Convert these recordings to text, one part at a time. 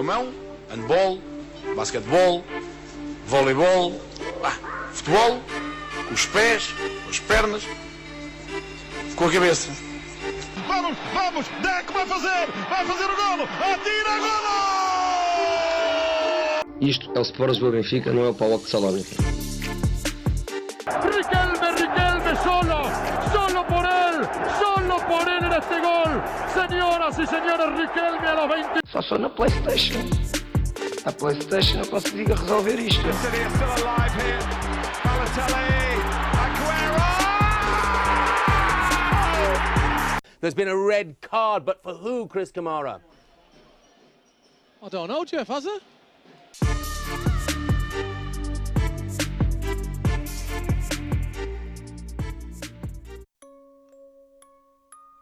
Com a mão, handball, basquetebol, voleibol, ah, futebol, com os pés, com as pernas, com a cabeça. Vamos, vamos, Deco vai fazer, vai fazer o golo, atira golo! Isto é o Sport Lisboa Benfica, não é o Paulo de Salónica. En este gol. Señoras y señores, Riquelme a los 20. Só sou na Playstation. A Playstation eu consigo resolver isto. There's been a red card, but for who, Chris Kamara? I don't know, Jeff, has it?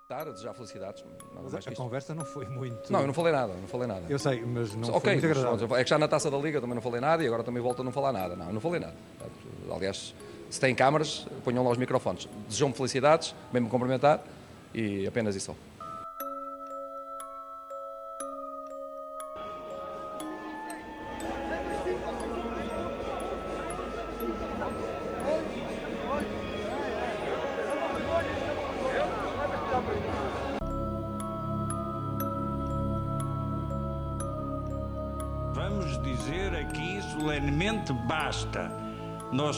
Dar, a desejar felicidades. Nada mais a conversa não foi muito. Não, eu não falei nada, não falei nada. Eu sei, mas não foi ok, muito agradável. é que já na taça da Liga também não falei nada e agora também volto a não falar nada. Não, eu não falei nada. Aliás, se têm câmaras, ponham lá os microfones. Desejam-me felicidades, bem-me cumprimentar e apenas isso.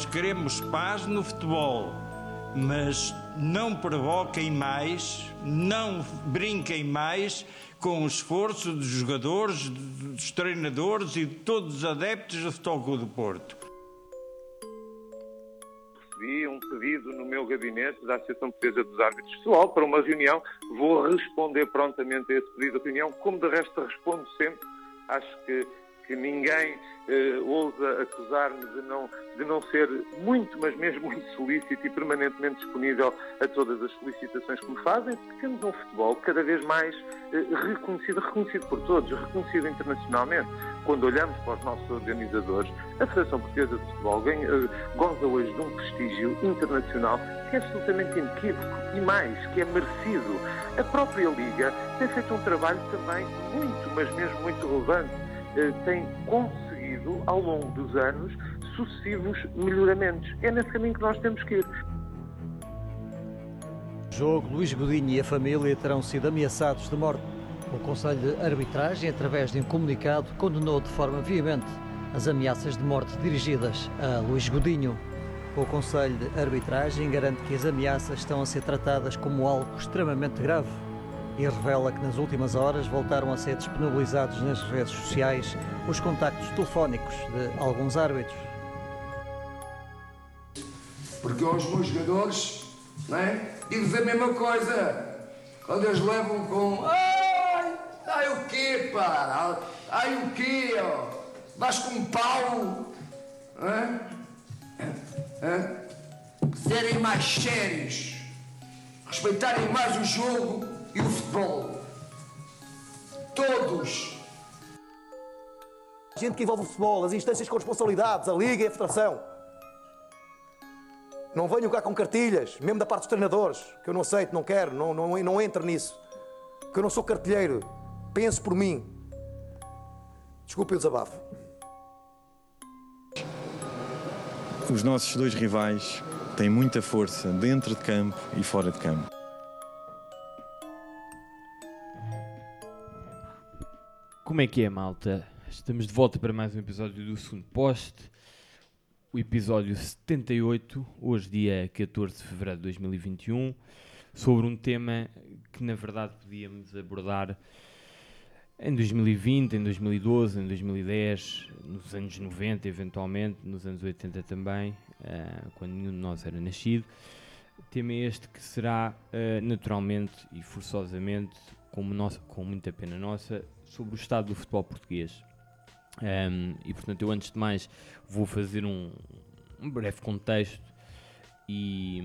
Nós queremos paz no futebol, mas não provoquem mais, não brinquem mais com o esforço dos jogadores, dos treinadores e de todos os adeptos do Futebol Clube do Porto. recebi um pedido no meu gabinete da Associação Portuguesa dos Árbitros Futebol para uma reunião. Vou responder prontamente a esse pedido de reunião, como de resto respondo sempre. Acho que ninguém eh, ousa acusar-me de não, de não ser muito, mas mesmo muito solícito e permanentemente disponível a todas as solicitações que me fazem, porque temos um futebol cada vez mais eh, reconhecido, reconhecido por todos, reconhecido internacionalmente. Quando olhamos para os nossos organizadores, a Federação Portuguesa de Futebol ganha, eh, goza hoje de um prestígio internacional que é absolutamente inequívoco e mais, que é merecido. A própria Liga tem feito um trabalho também muito, mas mesmo muito relevante. Eh, Tem conseguido, ao longo dos anos, sucessivos melhoramentos. É nesse caminho que nós temos que ir. jogo, Luís Godinho e a família terão sido ameaçados de morte. O Conselho de Arbitragem, através de um comunicado, condenou de forma veemente as ameaças de morte dirigidas a Luís Godinho. O Conselho de Arbitragem garante que as ameaças estão a ser tratadas como algo extremamente grave e revela que nas últimas horas voltaram a ser disponibilizados nas redes sociais os contactos telefónicos de alguns árbitros. Porque aos meus jogadores, é? Digo-vos a mesma coisa. Quando eles levam com. Ai, ai o quê, pá? Ai o quê, ó? Vais com um pau? Hã? Hã? Serem mais sérios. Respeitarem mais o jogo e o futebol. Todos. A gente que envolve o futebol, as instâncias com responsabilidades, a Liga e a Federação. Não venham cá com cartilhas, mesmo da parte dos treinadores, que eu não aceito, não quero, não, não, não entro nisso. Que eu não sou cartilheiro. Pense por mim. Desculpe o desabafo. Os nossos dois rivais têm muita força dentro de campo e fora de campo. Como é que é, malta? Estamos de volta para mais um episódio do segundo post. O episódio 78, hoje dia 14 de fevereiro de 2021, sobre um tema que na verdade podíamos abordar em 2020, em 2012, em 2010, nos anos 90 eventualmente, nos anos 80 também, ah, quando nenhum de nós era nascido. Tema este que será ah, naturalmente e forçosamente, nossa, com muita pena nossa, sobre o estado do futebol português. Um, e portanto, eu antes de mais vou fazer um, um breve contexto e,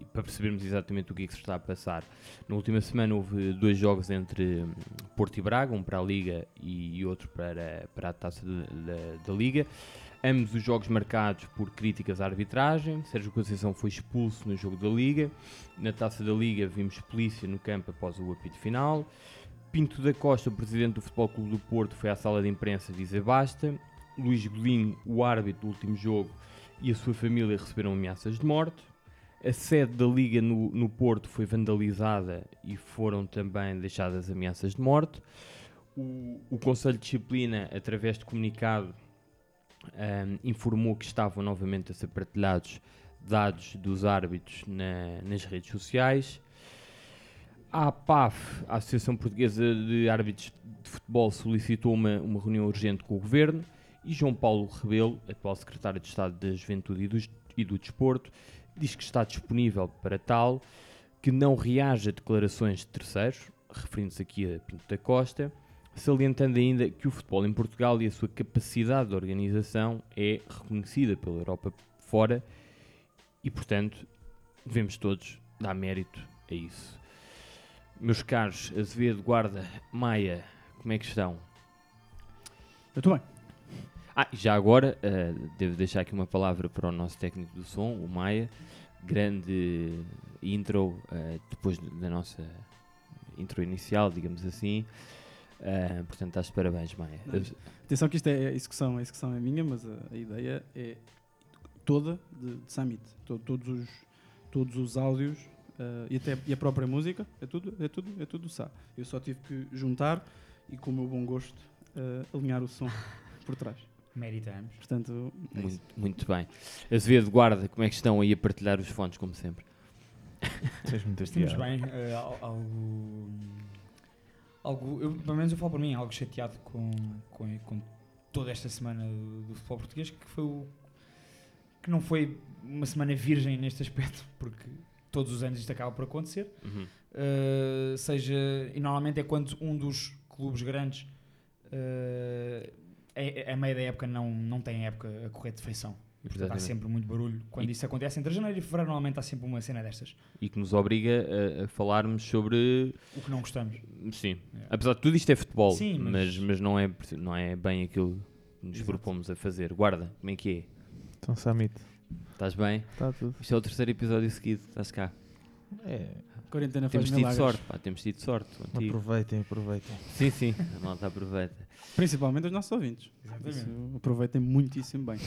e para percebermos exatamente o que é que se está a passar. Na última semana houve dois jogos entre Porto e Braga, um para a Liga e, e outro para, para a taça da Liga. Ambos os jogos marcados por críticas à arbitragem. Sérgio Conceição foi expulso no jogo da Liga. Na taça da Liga vimos polícia no campo após o apito final. Pinto da Costa, o presidente do Futebol Clube do Porto, foi à sala de imprensa dizer basta. Luís Godinho, o árbitro do último jogo, e a sua família receberam ameaças de morte. A sede da Liga no, no Porto foi vandalizada e foram também deixadas ameaças de morte. O, o Conselho de Disciplina, através de comunicado, um, informou que estavam novamente a ser partilhados dados dos árbitros na, nas redes sociais. A APAF, a Associação Portuguesa de Árbitros de Futebol, solicitou uma, uma reunião urgente com o Governo e João Paulo Rebelo, atual Secretário de Estado da Juventude e do, e do Desporto, diz que está disponível para tal, que não reage a declarações de terceiros, referindo-se aqui a Pinto da Costa, salientando ainda que o futebol em Portugal e a sua capacidade de organização é reconhecida pela Europa fora e, portanto, devemos todos dar mérito a isso. Meus caros Azevedo, Guarda, Maia, como é que estão? Eu estou bem. Ah, e já agora, uh, devo deixar aqui uma palavra para o nosso técnico do som, o Maia. Grande intro, uh, depois da nossa intro inicial, digamos assim. Uh, portanto, estás de parabéns, Maia. Atenção que isto é a execução, a execução é minha, mas a, a ideia é toda de, de Summit. Todo, todos, os, todos os áudios uh, e até e a própria música, é tudo, é tudo, é tudo Sá. Eu só tive que juntar e com o meu bom gosto uh, alinhar o som por trás. Meritamos. Portanto, é muito, muito bem. Azevedo, guarda, como é que estão aí a partilhar os fones, como sempre? Estamos bem. Uh, algo, algo. Eu, pelo menos eu falo para mim, algo chateado com, com, com toda esta semana do, do, futebol português, que foi o. que não foi uma semana virgem neste aspecto, porque todos os anos isto acaba por acontecer. Uhum. Uh, seja. E normalmente é quando um dos clubes grandes. Uh, a, a meio da época não, não tem época a correr de feição. E portanto há sempre muito barulho. Quando e isso acontece entre janeiro e fevereiro, normalmente há sempre uma cena destas. E que nos obriga a, a falarmos sobre. O que não gostamos. Sim. É. Apesar de tudo isto é futebol, Sim, mas... mas, mas, não, é, não é bem aquilo que nos Exato. propomos a fazer. Guarda, como é que é? Então, Summit. Estás bem? Está tudo. Isto é o terceiro episódio seguido, estás cá. É, Quarentena temos tido sorte, pá, temos tido sorte. Contigo. Aproveitem, aproveitem. Sim, sim, a malta aproveita. Principalmente os nossos ouvintes. Isso, aproveitem muitíssimo bem.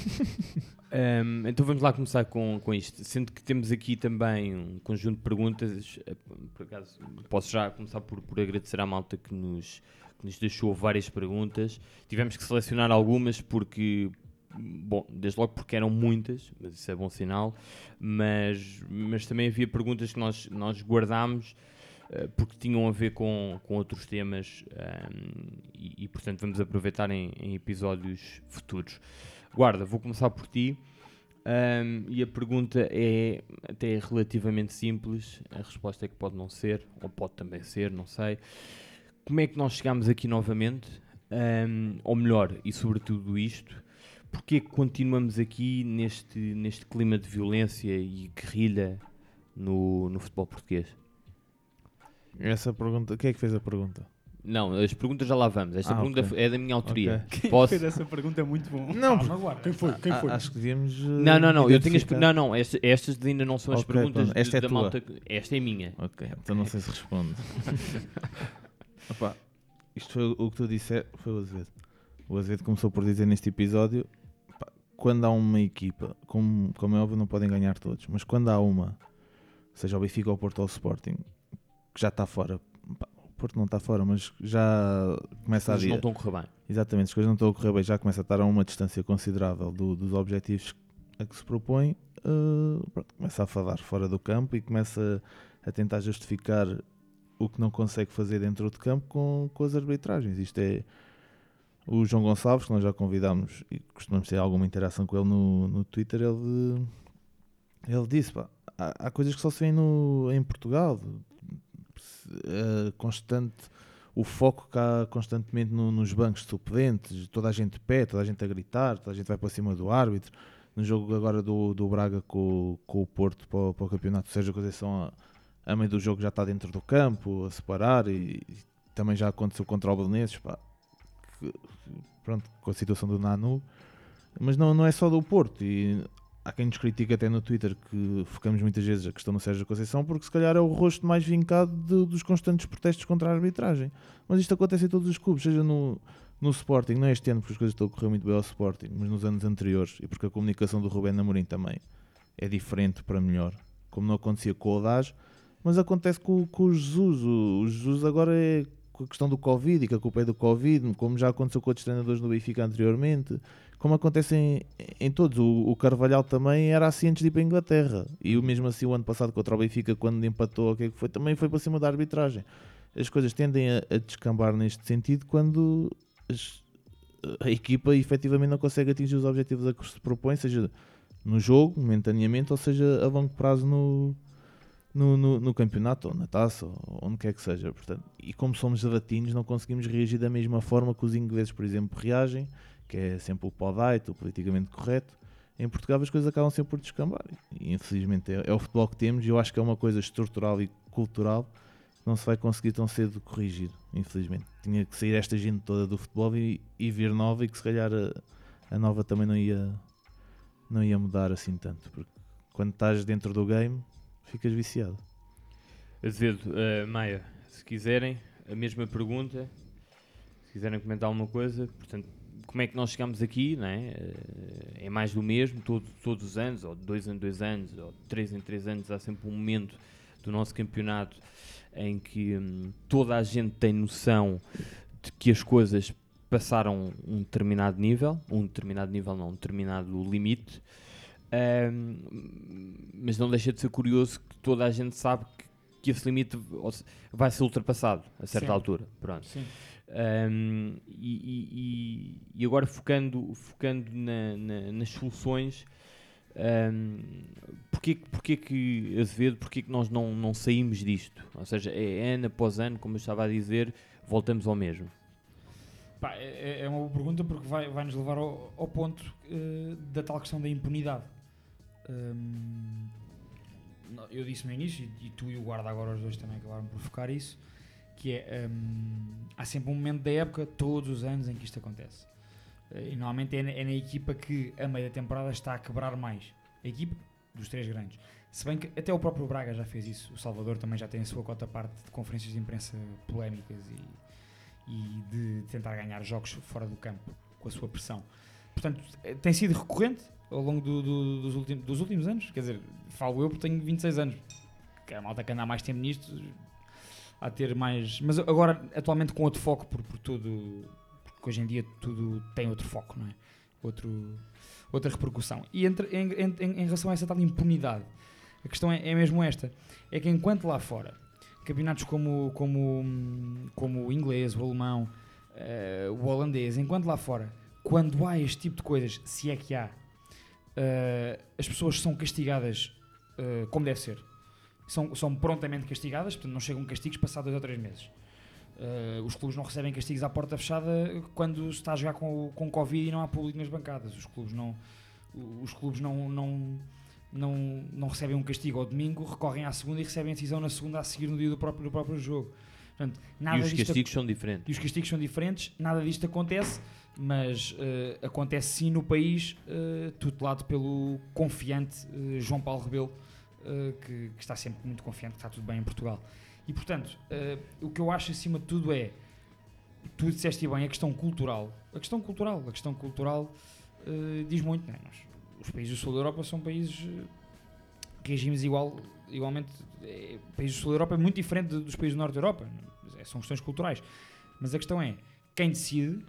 um, então vamos lá começar com, com isto. Sendo que temos aqui também um conjunto de perguntas, eh, por acaso posso já começar por, por agradecer à malta que nos, que nos deixou várias perguntas. Tivemos que selecionar algumas porque bom, desde logo porque eram muitas, mas isso é bom sinal, mas, mas também havia perguntas que nós, nós guardámos uh, porque tinham a ver com, com outros temas um, ehm, e, e, portanto vamos aproveitar em, em, episódios futuros. Guarda, vou começar por ti. Um, ehm, e a pergunta é até relativamente simples, a resposta é que pode não ser, ou pode também ser, não sei. Como é que nós chegámos aqui novamente? Um, ehm, ou melhor, e sobretudo isto, porque continuamos aqui neste, neste clima de violência e guerrilha no, no futebol português? Essa pergunta, quem é que fez a pergunta? Não, as perguntas já lá vamos. Esta ah, pergunta okay. é da minha autoria. Okay. Quem Posso... fez essa pergunta é muito bom. Não, ah, quem foi? Quem foi? acho que devíamos. Uh, não, não, não. Eu tenho as, não, não. Estas, estas ainda não são as okay, perguntas esta é da tua. malta. Esta é minha. Ok, então não sei se responde. Opa, isto foi o que tu disse, foi o Azevedo. O Azevedo começou por dizer neste episódio quando há uma equipa, como, como é óbvio, não podem ganhar todos, mas quando há uma, seja o Benfica ou o Porto ou o Sporting, que já está fora, o Porto não está fora, mas já começa as a. não estão a correr bem. Exatamente, as coisas não estão a correr bem, já começa a estar a uma distância considerável do, dos objetivos a que se propõe, uh, pronto, começa a fadar fora do campo e começa a tentar justificar o que não consegue fazer dentro do campo com, com as arbitragens. Isto é o João Gonçalves, que nós já convidámos e costumamos ter alguma interação com ele no, no Twitter, ele, ele disse: pá, há, há, coisas que só se vêem no, em Portugal. Uh, constante, o foco cá constantemente no, nos bancos de suplentes, toda a gente de pé, toda a gente a gritar, toda a gente vai para cima do árbitro. No jogo agora do, do Braga com, com o Porto para, para o campeonato, seja Conceição a, a meio do jogo já está dentro do campo, a separar, e, e também já aconteceu contra o Belenenses, pá, pronto, com a situação do Nanu, Mas não, não é só do Porto. E há quem nos critica até no Twitter que focamos muitas vezes a questão do Sérgio Conceição porque se calhar é o rosto mais vincado de, dos constantes protestos contra a arbitragem. Mas isto acontece em todos os clubes, seja no, no Sporting, não é este ano porque as coisas estão a correr muito bem ao Sporting, mas nos anos anteriores e porque a comunicação do Rubén Amorim também é diferente para melhor, como não acontecia com o Daz, mas acontece com, com o Jesus. O, o Jesus agora é com a questão do Covid e que a culpa é do Covid, como já aconteceu com outros treinadores no Benfica anteriormente, como acontece em, em todos. O, o, Carvalhal também era assim antes de ir para a Inglaterra. E o mesmo assim o ano passado contra o Benfica, quando empatou, o que é foi, também foi para cima da arbitragem. As coisas tendem a, a descambar neste sentido quando as, a equipa efetivamente não consegue atingir os objetivos a que se propõe, seja no jogo, momentaneamente, ou seja a longo prazo no, no, no, no, campeonato, ou na taça, ou onde quer que seja. Portanto, e como somos latinos, não conseguimos reagir da mesma forma que os ingleses, por exemplo, reagem, que é sempre o podite, o politicamente correto. Em Portugal as coisas acabam sempre por descambar. E infelizmente é, é o futebol que temos e eu acho que é uma coisa estrutural e cultural que não se vai conseguir tão cedo corrigir, infelizmente. Tinha que sair esta gente toda do futebol e, e vir nova e que se calhar a, a nova também não ia, não ia mudar assim tanto. Porque quando estás dentro do game ficas viciado. Azevedo, uh, Maia, se quiserem, a mesma pergunta, se quiserem comentar alguma coisa, portanto, como é que nós chegamos aqui, não é? Eh, é mais do mesmo, todo, todos os anos, ou de dois em dois anos, ou de três em três anos, há sempre um momento do nosso campeonato em que hum, toda a gente tem noção de que as coisas passaram um determinado nível, um determinado nível não, um determinado limite, um, mas não deixa de ser curioso que toda a gente sabe que, que esse limite vai ser ultrapassado a certa Sim. altura. Pronto. Um, e, e, e, agora focando, focando na, na, nas soluções, um, porquê, porquê que Azevedo, porquê que nós não, não saímos disto? Ou seja, é ano após ano, como eu estava a dizer, voltamos ao mesmo. Pá, é, é, uma boa pergunta porque vai, vai nos levar ao, ao ponto uh, da tal questão da impunidade. Eu disse no início, e, tu e o guarda agora os dois também acabaram por focar isso, que é há sempre um momento da época, todos os anos, em que isto acontece. Uh, e normalmente é na, é na, equipa que a meio da temporada está a quebrar mais. A equipa dos três grandes. Se bem que até o próprio Braga já fez isso. O Salvador também já tem a sua cota parte de conferências de imprensa polémicas e, e de tentar ganhar jogos fora do campo com a sua pressão. Portanto, eh, tem sido recorrente ao longo do, do, dos, últimos, dos últimos anos. Quer dizer, falo eu porque tenho 26 anos. Que a malta que anda há mais tempo nisto a ter mais. Mas agora, atualmente, com outro foco, por, por tudo. Porque hoje em dia tudo tem outro foco, não é? Outro, outra repercussão. E entre, em, em, em, relação a essa tal impunidade, a questão é, é mesmo esta: é que enquanto lá fora, campeonatos como, como, como o inglês, o alemão, uh, o holandês, enquanto lá fora, quando há este tipo de coisas, se é que há, uh, as pessoas são castigadas uh, como deve ser são, são prontamente castigadas, portanto não chegam castigos passados dois ou três meses. Uh, os clubes não recebem castigos à porta fechada quando se está a jogar com, com Covid e não há público nas bancadas. Os clubes não, os clubes não, não, não, não recebem um castigo ao domingo, recorrem à segunda e recebem a decisão na segunda a seguir no dia do próprio, do próprio jogo. Portanto, nada e os castigos são diferentes. E os castigos são diferentes, nada disto acontece, mas uh, acontece sim no país, uh, tutelado pelo confiante João Paulo Rebelo uh, que, que, está sempre muito confiante que está tudo bem em Portugal. E portanto, uh, o que eu acho acima de tudo é, tu disseste bem, a questão cultural. A questão cultural, a questão cultural uh, diz muito, não é? Nós, os países do sul da Europa são países regimes igual, igualmente, é, países do sul da Europa é muito diferente dos países do norte da Europa, é? são questões culturais. Mas a questão é, quem decide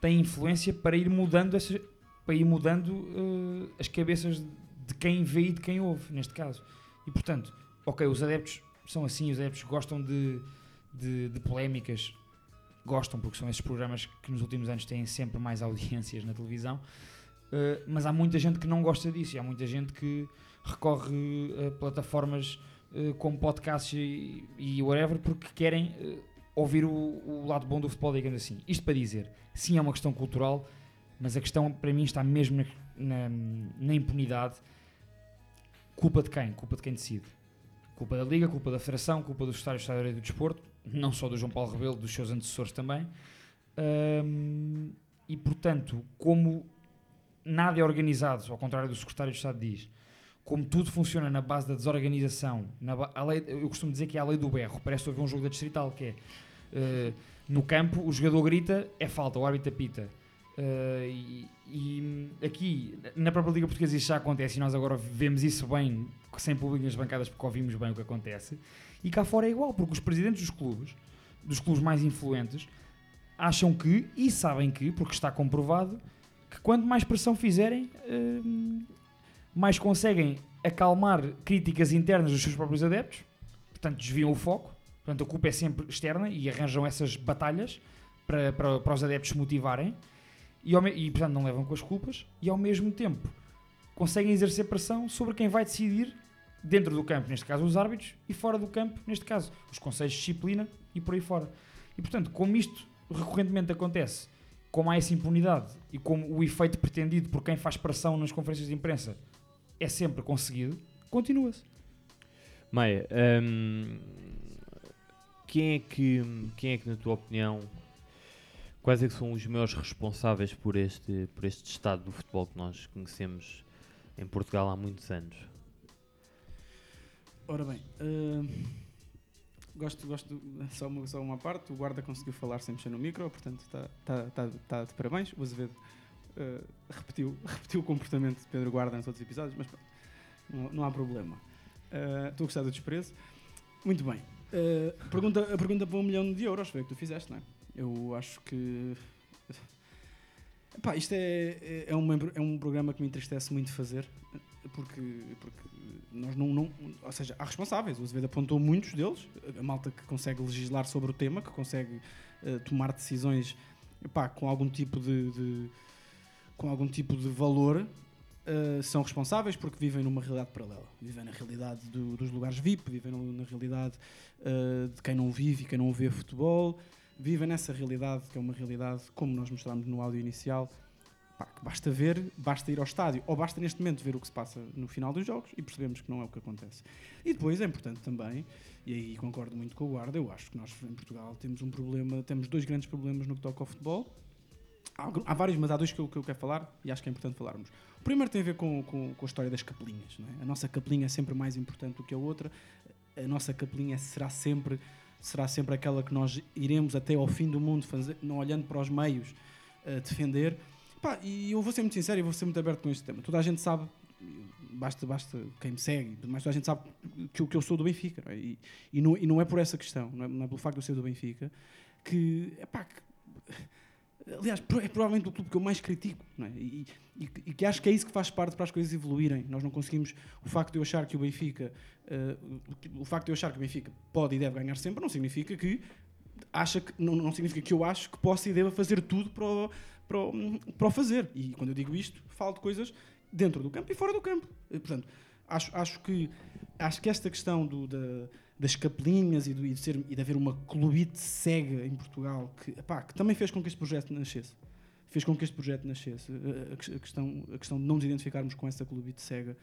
tem influência para ir mudando essas, para ir mudando uh, as cabeças de quem vê e de quem ouve, neste caso. E portanto, ok, os adeptos são assim, os adeptos gostam de, de, de polémicas, gostam porque são esses programas que nos últimos anos têm sempre mais audiências na televisão, uh, mas há muita gente que não gosta disso, e há muita gente que recorre a plataformas uh, como podcasts e, e, whatever porque querem uh, ouvir o, o, lado bom do futebol, digamos assim. Isto para dizer, sim, é uma questão cultural, mas a questão para mim está mesmo na, na, na impunidade Culpa de quem? Culpa de quem decide. Culpa da Liga, culpa da Federação, culpa do Estado e do Desporto, não só do João Paulo Rebelo, dos seus antecessores também. E portanto, como nada é organizado, ao contrário do secretário de Estado diz, como tudo funciona na base da desorganização, na lei, eu costumo dizer que é a lei do berro, parece haver um jogo da distrital que é eh, no campo o jogador grita, é falta, o árbitro apita. Eh, e, e aqui, na própria Liga Portuguesa, isso já acontece e nós agora vemos isso bem, sem público nas bancadas, porque ouvimos bem o que acontece. E cá fora é igual, porque os presidentes dos clubes, dos clubes mais influentes, acham que, e sabem que, porque está comprovado, que quanto mais pressão fizerem, hum, mais conseguem acalmar críticas internas dos seus próprios adeptos, portanto desviam o foco, portanto a culpa é sempre externa e arranjam essas batalhas para, para, para os adeptos motivarem e, ao e portanto não levam com as culpas e ao mesmo tempo conseguem exercer pressão sobre quem vai decidir dentro do campo, neste caso os árbitros, e fora do campo, neste caso os conselhos de disciplina e por aí fora. E portanto, como isto recorrentemente acontece, como há essa impunidade e como o efeito pretendido por quem faz pressão nas conferências de imprensa é sempre conseguido, continua-se. Maia, hum, quem, é que, quem é que, na tua opinião, quais é que são os maiores responsáveis por este, por este estado do futebol que nós conhecemos em Portugal há muitos anos? Ora bem, hum, gosto, gosto só, uma, só uma parte. O guarda conseguiu falar sem mexer no micro, portanto está tá, tá, tá de parabéns. O Azevedo uh, repetiu, repetiu o comportamento de Pedro Guarda nos outros episódios, mas pronto, não, não há problema. Uh, Estou a gostar do desprezo. Muito bem. Uh, pergunta, a pergunta para um milhão de euros foi o que tu fizeste, não é? Eu acho que. Epá, isto é, é, é, uma, é um programa que me entristece muito fazer, porque, porque nós não, não. Ou seja, há responsáveis. O Azevedo apontou muitos deles, a malta que consegue legislar sobre o tema, que consegue uh, tomar decisões epá, com algum tipo de, de com algum tipo de valor. Uh, são responsáveis porque vivem numa realidade paralela. Vivem na realidade do, dos lugares VIP, vivem na realidade uh, de quem não vive e quem não vê futebol, vivem nessa realidade que é uma realidade, como nós mostramos no áudio inicial, pá, que basta ver, basta ir ao estádio, ou basta neste momento ver o que se passa no final dos jogos e percebemos que não é o que acontece. E depois é importante também, e aí concordo muito com o Guarda, eu acho que nós em Portugal temos um problema, temos dois grandes problemas no que toca ao futebol. Há, há vários, mas há dois que eu, que eu quero falar e acho que é importante falarmos. O primeiro tem a ver com, com, com a história das capelinhas. É? A nossa capelinha é sempre mais importante do que a outra. A nossa capelinha será sempre, será sempre aquela que nós iremos até ao fim do mundo, fazer, não olhando para os meios, uh, defender. Pá, e eu vou ser muito sincero e vou ser muito aberto com este tema. Toda a gente sabe, basta, basta quem me segue, mas toda a gente sabe que, que eu sou do Benfica. Não é? E, e, não, e não é por essa questão, não é, não é pelo facto de eu ser do Benfica, que, epá, que aliás, é provavelmente o clube que eu mais critico, é? e, e, e, que acho que é isso que faz parte para as coisas evoluírem. Nós não conseguimos, o facto de eu achar que o Benfica, uh, o facto de eu achar que o Benfica pode e deve ganhar sempre, não significa que acha que, não, não significa que eu acho que possa e deva fazer tudo para o, para, o, para o fazer. E quando eu digo isto, falo de coisas dentro do campo e fora do campo. E, portanto, acho, acho que acho que esta questão do, da, das capelinhas e, do, e, de ser, e de haver uma clubite cega em Portugal que, epá, que também fez com que este projeto nascesse. Fez com que este projeto nascesse. A, questão, a questão de não nos identificarmos com essa clubite cega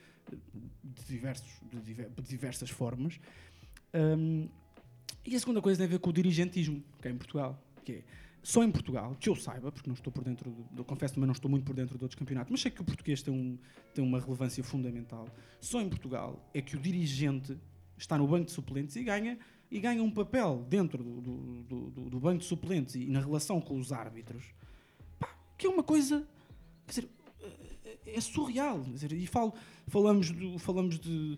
de, diversos, de, diver, de diversas formas. Um, e a segunda coisa tem a ver com o dirigentismo, que é em Portugal. Que é, só em Portugal, que eu saiba, porque não estou por dentro, do, confesso também não estou muito por dentro de outros campeonatos, mas sei que o português tem, um, tem uma relevância fundamental. Só em Portugal é que o dirigente está no banco de suplentes e ganha, e ganha um papel dentro do, do, do, do banco de suplentes e na relação com os árbitros, que é uma coisa, quer dizer, é surreal. Quer dizer, e falo, falamos, do, falamos de.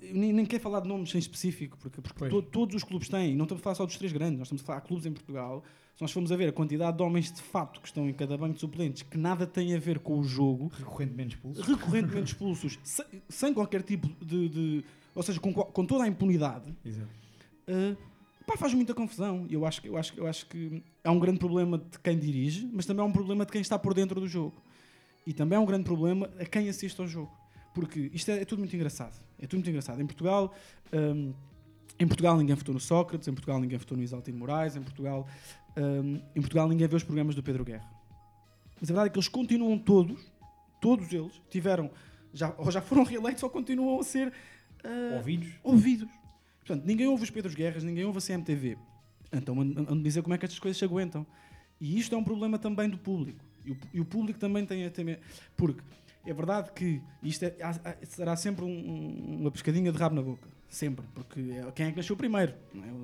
Nem, nem quero falar de nomes em específico, porque, porque to, todos os clubes têm, não estamos a falar só dos três grandes, nós estamos a falar de clubes em Portugal. Se nós formos a ver a quantidade de homens de fato que estão em cada banco de suplentes que nada tem a ver com o jogo, recorrentemente expulsos, recorrentemente expulsos sem, sem, qualquer tipo de, de ou seja, com, com, toda a impunidade, uh, pá, faz muita confusão. Eu acho, eu, acho, eu acho que é um grande problema de quem dirige, mas também é um problema de quem está por dentro do jogo. E também é um grande problema a quem assiste ao jogo. Porque isto é, é tudo muito engraçado. É tudo muito engraçado. Em Portugal, um, em Portugal ninguém votou no Sócrates, em Portugal ninguém votou no Isaltino Moraes, em Portugal, um, em Portugal ninguém vê os programas do Pedro Guerra. Mas a verdade é que eles continuam todos, todos eles, tiveram, já, ou já foram reeleitos ou continuam a ser Uh, ouvidos. ouvidos. Portanto, ninguém ouve os Pedros Guerras, ninguém ouve a CMTV. Então, ando dizer como é que estas coisas se aguentam. E isto é um problema também do público. E o, e o público também tem a temer. Porque é verdade que isto é, será sempre um- um- uma pescadinha de rabo na boca. Sempre. Porque é- quem é que nasceu primeiro?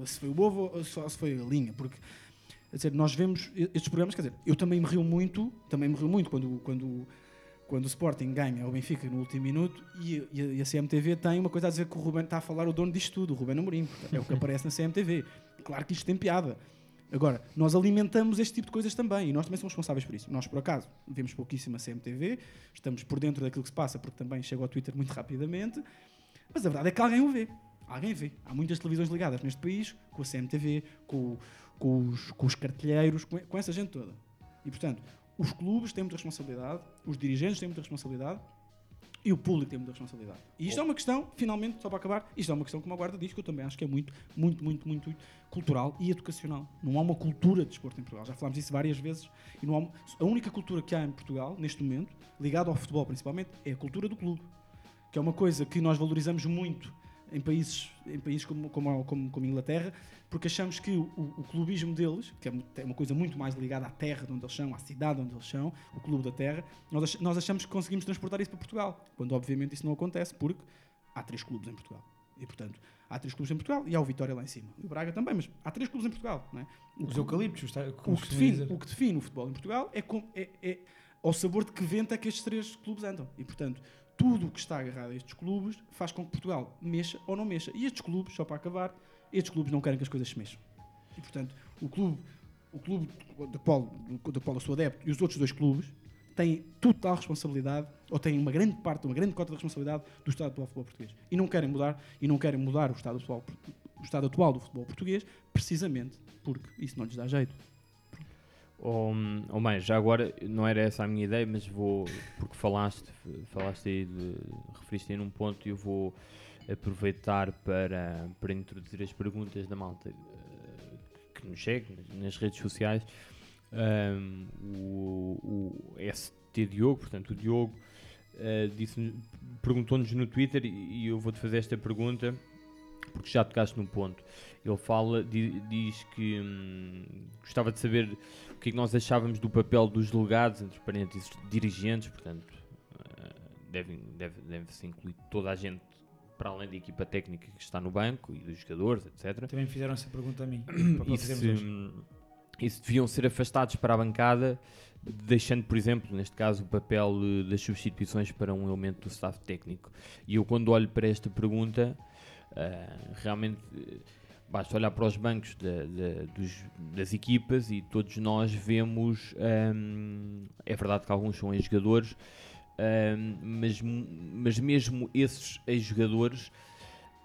é? Se foi o ovo ou só se foi a galinha. Porque dizer, nós vemos estes programas, quer dizer, eu também me rio muito, também me rio muito quando, quando, quando o Sporting ganha o Benfica no último minuto e, e a, CMTV tem uma coisa a dizer que o Ruben está a falar o dono disto tudo, o Ruben Amorim, é o que aparece na CMTV. Claro que isto tem piada. Agora, nós alimentamos este tipo de coisas também e nós também somos responsáveis por isso. Nós, por acaso, vemos pouquíssima CMTV, estamos por dentro daquilo que se passa porque também chega ao Twitter muito rapidamente, mas a verdade é que alguém o vê. Alguém vê. Há muitas televisões ligadas neste país, com a CMTV, com, com, os, com os cartilheiros, com, com essa gente toda. E, portanto, os clubes têm muita responsabilidade, os dirigentes têm muita responsabilidade e o público tem muita responsabilidade. E isto é uma questão, finalmente, só para acabar, isto é uma questão, como a Guarda diz, que eu também acho que é muito, muito, muito, muito cultural e educacional. Não há uma cultura de desporto em Portugal. Já falámos disso várias vezes. E não há, um- a única cultura que há em Portugal, neste momento, ligada ao futebol principalmente, é a cultura do clube. Que é uma coisa que nós valorizamos muito em países, em países como, como, como, como Inglaterra, porque achamos que o, o clubismo deles, que é é uma coisa muito mais ligada à terra de onde eles são, à cidade onde eles são, o clube da terra, nós, nós achamos que conseguimos transportar isso para Portugal, quando obviamente isso não acontece, porque há três clubes em Portugal. E portanto, há três clubes em Portugal e há o Vitória lá em cima. E o Braga também, mas há três clubes em Portugal. Não é? o Os eucaliptos, está- o, que define, o que define o futebol em Portugal é, com, é, é ao sabor de que vento é que estes três clubes andam. E portanto, tudo o que está agarrado a estes clubes faz com que Portugal mexa ou não mexa. E estes clubes, só para acabar, estes clubes não querem que as coisas se mexam. E portanto, o clube, o clube qual, do qual eu sou adepto e os outros dois clubes têm total responsabilidade, ou têm uma grande parte, uma grande cota de responsabilidade do estado atual do futebol português. E não querem mudar, e não querem mudar o estado atual, o estado atual do futebol português, precisamente porque isso não lhes dá jeito. Ou, ou mais, já agora, não era essa a minha ideia, mas vou, porque falaste, falaste aí, de, referiste aí num ponto e eu vou aproveitar para, para introduzir as perguntas da malta eh, que nos segue nas redes sociais. Ahm, o, o ST Diogo, portanto, o Diogo disse- perguntou-nos no Twitter e eu vou-te fazer esta pergunta porque já tocaste num ponto. Ele fala, di- diz que hum, gostava de saber o que é que nós achávamos do papel dos delegados, entre parênteses, dirigentes, portanto, eh, devem, deve, deve-se incluir toda a gente para além da equipa técnica que está no banco e dos jogadores, etc. Também fizeram essa pergunta a mim. E se, e se deviam ser afastados para a bancada, deixando, por exemplo, neste caso, o papel eh, das substituições para um elemento do staff técnico. E eu, quando olho para esta pergunta, ah, realmente basta olhar para os bancos da- da- dos- das equipas e todos nós vemos. ahm, é verdade que alguns são ex-jogadores, ahm, mas, mas mesmo esses ex-jogadores.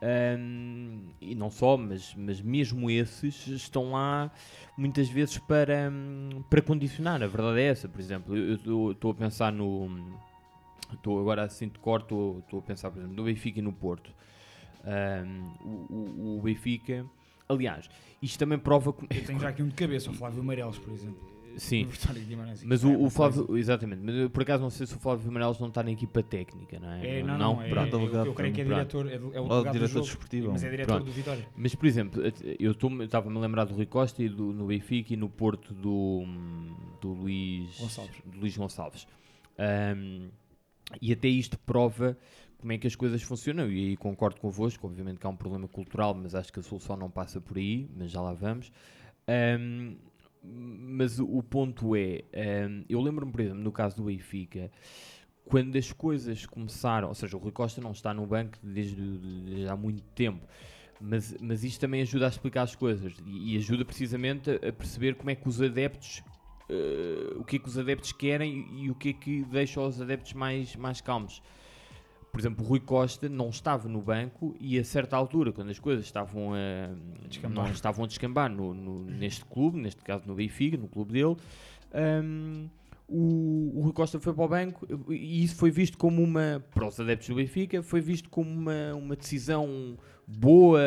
ahm, e não só, mas, mas mesmo esses estão lá muitas vezes para, para condicionar. A verdade é essa, por exemplo, eu estou a pensar no. Estou agora assim de cor, estou a pensar, por exemplo, no Benfica e no Porto. Ahm, o, o- Benfica, aliás, isto também prova. que- Eu tenho já aqui um de cabeça, o Flávio Meireles, por exemplo. Sim, mas É o, uma o Flávio, coisa. exatamente, mas eu, por acaso não sei se o Flávio Meireles não está na equipa técnica, não é? É, não, não, é- pronto. eu- eu creio que é Pronto. diretor- é é o Ou diretor jogo, desportivo. mas é diretor do Vitória. Mas, por exemplo, eu estou- eu estava-me a lembrar do Rui Costa e do, no Benfica e no Porto do, do Luís Gonçalves. do Luís Gonçalves. Ahm, e até isto prova como é que as coisas funcionam. E aí concordo convosco, obviamente que há um problema cultural, mas acho que a solução não passa por aí, mas já lá vamos. Ahm, mas o, ponto é, ahm, eu lembro-me, por exemplo, no caso do Benfica, quando as coisas começaram, ou seja, o Rui Costa não está no banco desde, desde há muito tempo, mas, mas isto também ajuda a explicar as coisas e, e ajuda precisamente a, a perceber como é que os adeptos, eh, o que é que os adeptos querem e, e o que é que deixa os adeptos mais, mais calmos. Por exemplo, o Rui Costa não estava no banco e a certa altura, quando as coisas estavam a, descambar. não estavam a descambar no, no- neste clube, neste caso no Benfica, no clube dele, hum, o, o Rui Costa foi para o banco e isso foi visto como uma, para os adeptos do Benfica, foi visto como uma, uma decisão boa,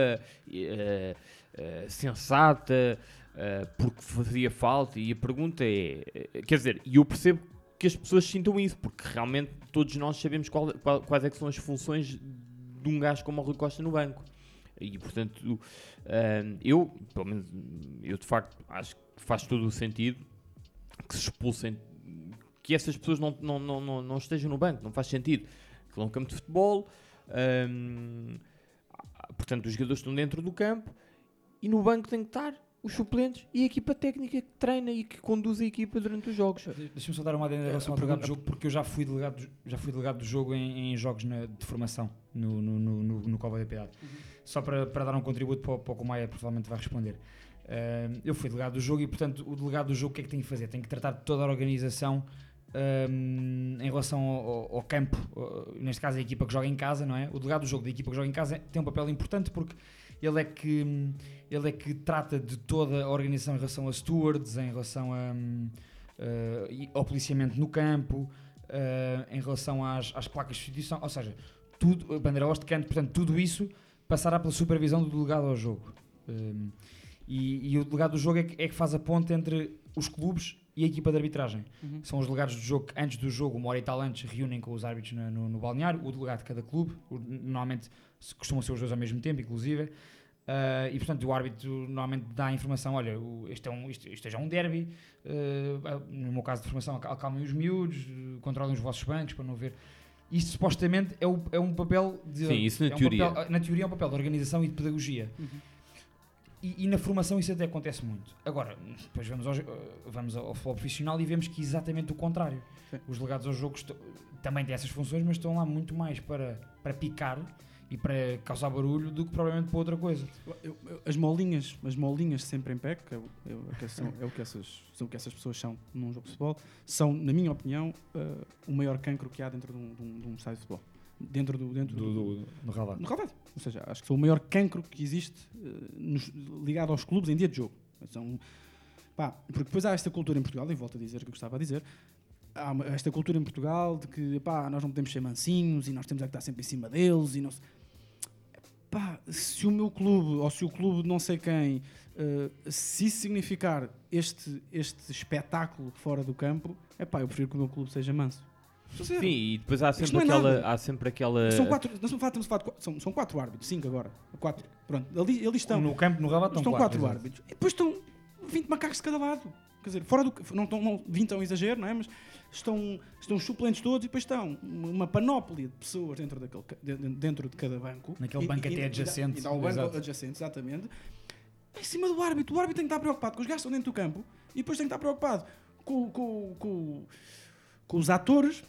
eh, eh, sensata, eh, porque fazia falta. E a pergunta é: quer dizer, e eu percebo que as pessoas sintam isso, porque realmente todos nós sabemos qual- qual- quais é são as funções de um gajo como o Rui Costa no banco. E portanto, ah, eu, pelo menos, eu de facto acho que faz todo o sentido que se expulsem, que essas pessoas não, não, não, não, não estejam no banco, não faz sentido. Aquilo é um campo de futebol, hum, portanto os jogadores estão dentro do campo e no banco tem que estar os suplentes e a equipa técnica que treina e que conduz a equipa durante os jogos. Deixa-me só dar uma adenda em relação ao delegado do jogo, porque eu já fui delegado, já fui delegado do jogo em, em jogos na, de formação no, no, no, no, no Cova da Piedade. Só para, para dar um contributo para, o- para o que o Maia provavelmente vai responder. Uh, eu fui delegado do jogo e, portanto, o delegado do jogo o que é que tem que fazer? Tem que tratar de toda a organização um, em relação ao, ao- ao campo, uh, neste caso a equipa que joga em casa, não é? O delegado do jogo da equipa que joga em casa tem um papel importante porque ele é que, ele é que trata de toda a organização em relação a stewards, em relação a, uh, ao policiamento no campo, uh, em relação às, às placas de substituição, ou seja, tudo, bandeirolas de canto, portanto, tudo isso passará pela supervisão do delegado ao jogo. Um, e, e o delegado do jogo é que, é que faz a ponte entre os clubes e a equipa de arbitragem. Uhum. São os delegados do jogo que, antes do jogo, uma hora e tal antes, reúnem com os árbitros no, no, no balneário, o delegado de cada clube, o- normalmente costumam ser os dois ao mesmo tempo, inclusive. Ah, e portanto o árbitro normalmente dá a informação: olha, o- este, é um, isto, isto é já um derby. ah, no meu caso de formação, acal- acalmem os miúdos, eh, controlem os vossos bancos para não ver. Isto supostamente é, o- é um papel de. Sim, isso na é um teoria. papel- na teoria é um papel de organização e de pedagogia. Uhum. E, e na formação isso até acontece muito. Agora, depois vamos ao, jo- vamos ao futebol profissional e vemos que é exatamente o contrário. Os delegados aos jogos também têm essas funções, mas estão lá muito mais para, para picar e para causar barulho do que provavelmente para outra coisa. Eu- eu- as molinhas, as molinhas sempre em pé, que é, o- é é são, é o que essas, são o que essas pessoas são num jogo de futebol, são, na minha opinião, eh, o maior cancro que há dentro de um, de um- de um estádio de futebol. Dentro do. Dentro Do- do- do relvado. No relvado. Ou seja, acho que são o maior cancro que existe eh, nos- ligado aos clubes em dia de jogo. São, pá, porque depois há esta cultura em Portugal, e volto a dizer o que eu gostava a dizer, há esta cultura em Portugal de que pá, nós não podemos ser mansinhos e nós temos é que estar sempre em cima deles e não se- pá, se o meu clube ou se o clube de não sei quem, eh, se isso significar este, este espetáculo fora do campo, é pá, eu prefiro que o meu clube seja manso. Sim, e depois há sempre, é aquela, nada. há sempre aquela. São quatro, nós estamos a falar- estamos a falar de são, são quatro árbitros, cinco agora. Quatro. Pronto, ali, eles estão. No campo, no relvado, estão quatro, quatro, árbitros. E depois estão 20 macacos de cada lado. Quer dizer, fora do. Não estão não, 20 é um exagero, não é? Mas estão, estão os suplentes todos e depois estão uma panóplia de pessoas dentro, daquele, dentro de cada banco. Naquele E- banco e- até e adjacente, E dá o banco exato. adjacente, exatamente. Em cima do árbitro. O árbitro tem que estar preocupado com os gajos que estão dentro do campo e depois tem que estar preocupado com, com, com, com os atores,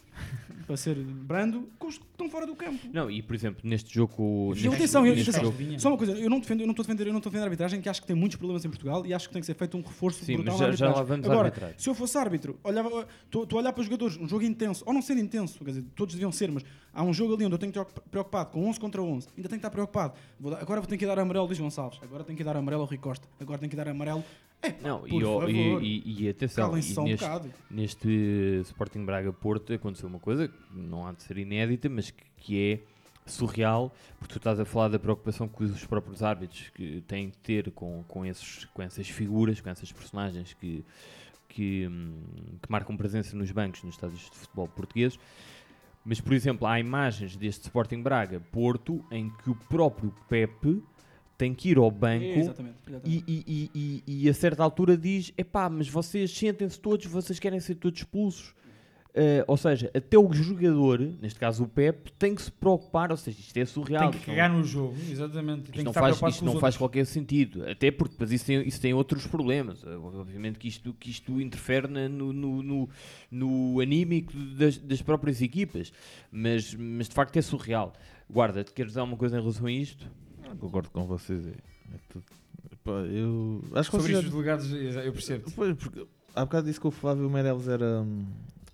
para ser brando, com os que estão fora do campo. Não, e por exemplo, neste jogo. Neste- atenção, eu- neste atenção, jogo- só uma coisa, eu não defendo, eu não estou a defender, eu não estou a defender a arbitragem, que acho que tem muitos problemas em Portugal e acho que tem que ser feito um reforço Sim, brutal mas já- já lá vamos Agora, arbitragem. se eu fosse árbitro, olhava, estou a olhar para os jogadores, um jogo intenso, ou não sendo intenso, quer dizer, todos deviam ser, mas há um jogo ali onde eu tenho que estar preocupado com 11 contra 11, ainda tenho que estar preocupado. Vou dar- agora vou ter que dar amarelo ao Luís Gonçalves, agora tenho que dar amarelo ao Rui Costa, agora tenho que dar amarelo. É, pá, Não, e, e, e, e atenção, e um neste, bocado. neste Sporting Braga Porto aconteceu uma coisa que não há de ser inédita, mas que, que é surreal, porque tu estás a falar da preocupação que os próprios árbitros que têm que ter com, com, esses, com essas figuras, com essas personagens que, que, hum, que marcam presença nos bancos nos estádios de futebol portugueses. Mas, por exemplo, há imagens deste Sporting Braga Porto em que o próprio Pepe tem que ir ao banco Exatamente, exatamente. E, e, e, e- a certa altura diz: epá, mas vocês sentem-se todos, vocês querem ser todos expulsos. Eh, ou seja, até o jogador, neste caso o Pep, tem que se preocupar, ou seja, isto é surreal. Tem que isto não- cagar no jogo, exatamente. isto Tem não faz, isto com não faz qualquer sentido. Até porque depois isso tem, isso tem outros problemas. Eh, Obviamente que isto, que isto interfere no, no, no, no anímico das, das próprias equipas. Mas, mas de facto é surreal. Guarda, queres dizer alguma coisa em relação a isto? Concordo com vocês. É, é tudo- eu acho que Sobre vocês isto os delegados, eu percebo. Pois, porque há bocado disse que o Flávio Meirelles era, hum,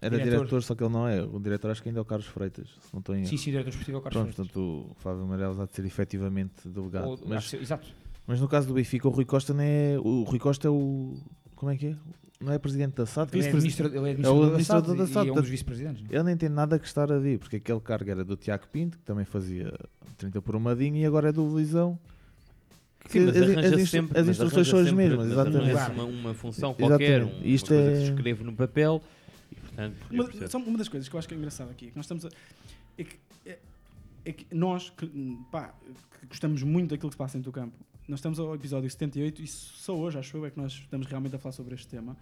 era Diretor. diretor. só que ele não é. O diretor acho que ainda é o Carlos Freitas. Se não estou em Sim, sim, o diretor esportivo é o Carlos Pronto, Freitas. Portanto, o Flávio Meirelles há de ser efetivamente delegado. Ou- mas, que- exato. mas no caso do Benfica, o Rui Costa não é. O Rui Costa é o. Como é que é? Não é presidente da SAD? Ele é Vice-presidente. administra- ele é o administrador da SAD da e SAD. é um dos vice-presidentes, não é? Ele nem tem nada que estar a vir, porque aquele cargo era do Tiago Pinto, que também fazia 30 por umadinho, e agora é do Luizão. Sim, as, arranja as, sempre- as mas instruções são as mesmas, mas exatamente. uma, uma função qualquer, Exatamente. um, Isto uma coisa é... que se escreve no papel portanto Uma, só uma das coisas que eu acho que é engraçado aqui, que nós estamos a, é, que, é, é que nós que, pá, que gostamos muito daquilo que se passa dentro do campo, nós estamos ao episódio 78 e só hoje, acho eu, é que nós estamos realmente a falar sobre este tema.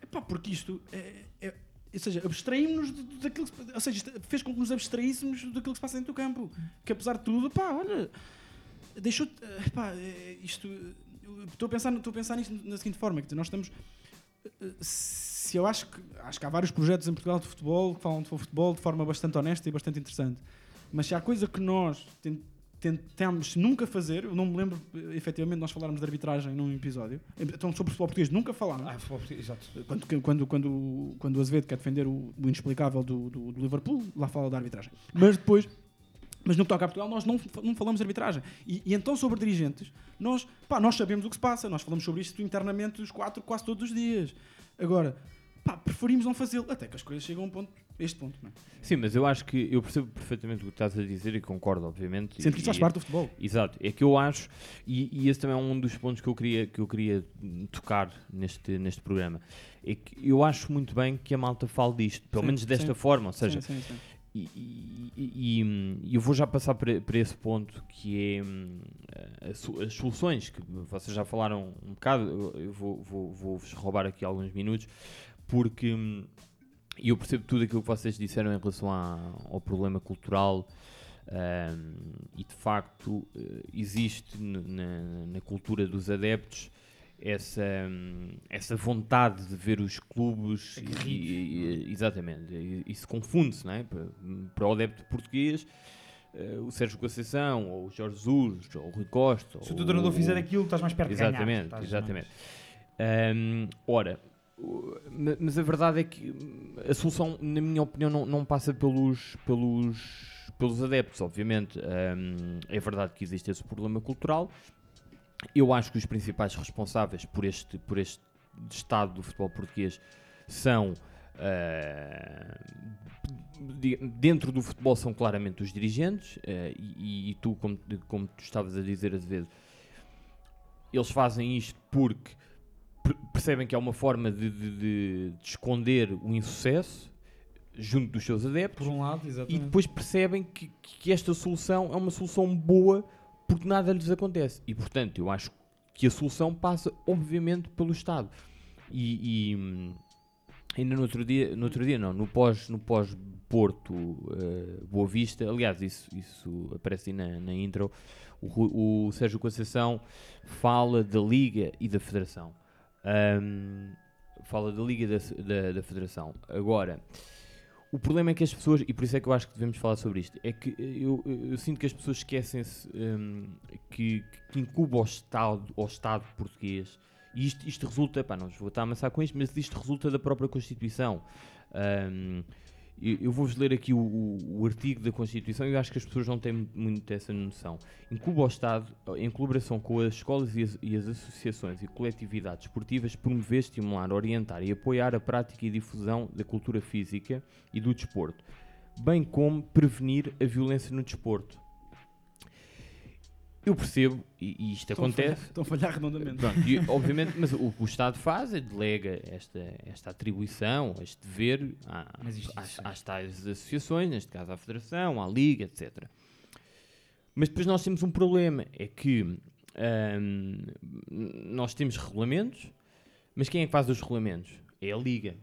É pá, porque isto é, é- ou seja, abstraímos-nos daquilo que se- ou seja, fez com que nos abstraíssemos daquilo que se passa dentro do campo. Que apesar de tudo, pá, olha, deixou eh, pá, eh, isto estou a pensar, estou a pensar nisto na seguinte forma, quer dizer, nós estamos eh, se eu acho que acho que há vários projetos em Portugal de futebol que falam de futebol de forma bastante honesta e bastante interessante. Mas se há coisa que nós ten- tentamos nunca fazer, eu não me lembro eh, efetivamente nós falarmos de arbitragem num episódio. Então sobre futebol português nunca falámos. Ah, futebol português, exato. Quando, quando, quando, quando o Azevedo quer defender o, o inexplicável do, do, do Liverpool, lá fala da arbitragem. Mas depois, mas no que toca a Portugal, nós não, não falamos de arbitragem. E, e então sobre dirigentes, nós, pá, nós sabemos o que se passa, nós falamos sobre isto internamente os quatro quase todos os dias. Agora, pá, preferimos não fazê-lo, até que as coisas chegam a um ponto, este ponto, não é? Sim, mas eu acho que eu percebo perfeitamente o que estás a dizer e concordo, obviamente. Sendo que isso faz E- parte do futebol. Exato, é que eu acho, e, e esse também é um dos pontos que eu queria, que eu queria tocar neste, neste programa, é que eu acho muito bem que a malta fale disto, pelo Sim, menos desta sim. forma, ou seja, sim. E, e- hum, eu vou já passar para, esse ponto que é hum, as soluções, que vocês já falaram um bocado, eu, eu vou, vou, vou-vos roubar aqui alguns minutos, porque hum, eu percebo tudo aquilo que vocês disseram em relação à- ao problema cultural hum, e de facto eh, existe na, na cultura dos adeptos essa, essa vontade de ver os clubes e, e- e- exatamente isso confunde-se não é? para, para o adepto português eh, o Sérgio Conceição ou o Jorge Jesus ou o Rui Costa Se o teu treinador fizer aquilo, estás mais perto de ganhar, exatamente, exatamente. Hum, ora mas a verdade é que a solução na minha opinião não, não passa pelos pelos pelos adeptos obviamente. Hum, é verdade que existe esse problema cultural eu acho que os principais responsáveis por este, por este estado do futebol português são. di- dentro do futebol são claramente os dirigentes, ah, e, e tu, como, como tu estavas a dizer, Azevedo, eles fazem isto porque per- percebem que é uma forma de, de- de- de esconder o insucesso junto dos seus adeptos Por um lado, e exatamente. depois percebem que, que esta solução é uma solução boa porque nada lhes acontece. E portanto, eu acho que a solução passa, obviamente, pelo Estado. E, e, hum, ainda no outro dia, no outro dia não, no pós, no pós Porto eh, Boa Vista, aliás, isso, isso aparece aí na, na intro, o, o Sérgio Conceição fala da Liga e da Federação. Hum, fala da Liga e da, da, da Federação. Agora, o problema é que as pessoas, e por isso é que eu acho que devemos falar sobre isto, é que eu, eu- eu sinto que as pessoas esquecem-se hum, que, que incube ao Estado, ao Estado português, e isto, isto resulta, pá, não vos vou estar a amassar com isto, mas isto resulta da própria Constituição. Hum, eu vou-vos ler aqui o, o- o artigo da Constituição e eu acho que as pessoas não têm muito, essa noção. Incube ao Estado, em colaboração com as escolas e as, e as associações e coletividades esportivas, promover, estimular, orientar e apoiar a prática e difusão da cultura física e do desporto, bem como prevenir a violência no desporto. Eu percebo, e, e isto Estão acontece. estão a falhar redondamente. Pronto, e, obviamente, mas o que o Estado faz é delega esta, esta atribuição, este dever às, às tais associações, neste caso à Federação, à Liga, etc. Mas depois nós temos um problema, é que hum, nós temos regulamentos, mas quem é que faz os regulamentos? É a Liga.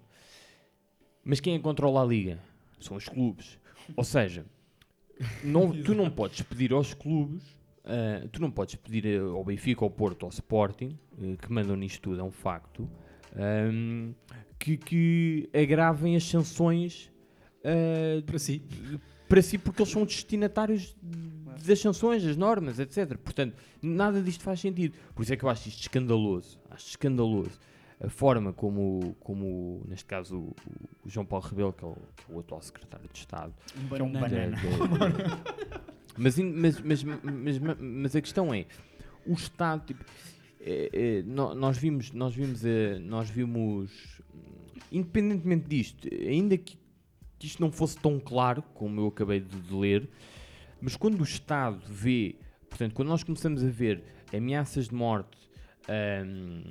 Mas quem é que controla a Liga? São os clubes. Ou seja, não- tu não podes pedir aos clubes, ah, tu não podes pedir ao Benfica, ao Porto, ao Sporting, eh, que mandam nisto tudo, é um facto, ahm, que, que agravem as sanções para si. Para si, porque eles são destinatários das sanções, das normas, etc. Portanto, nada disto faz sentido. Por isso é que eu acho isto escandaloso. Acho escandaloso a forma como, como neste caso, o, o João Paulo Rebelo, que é o, que é o atual secretário de Estado, Um um banana. da- mas, in- mas, mas, mas, mas, mas a questão é, o Estado, tipo, é, é, nó- nós vimos, nós vimos, nós vimos, independentemente disto, ainda que, que isto não fosse tão claro como eu acabei de, ler, mas quando o Estado vê, portanto, quando nós começamos a ver ameaças de morte, ahm,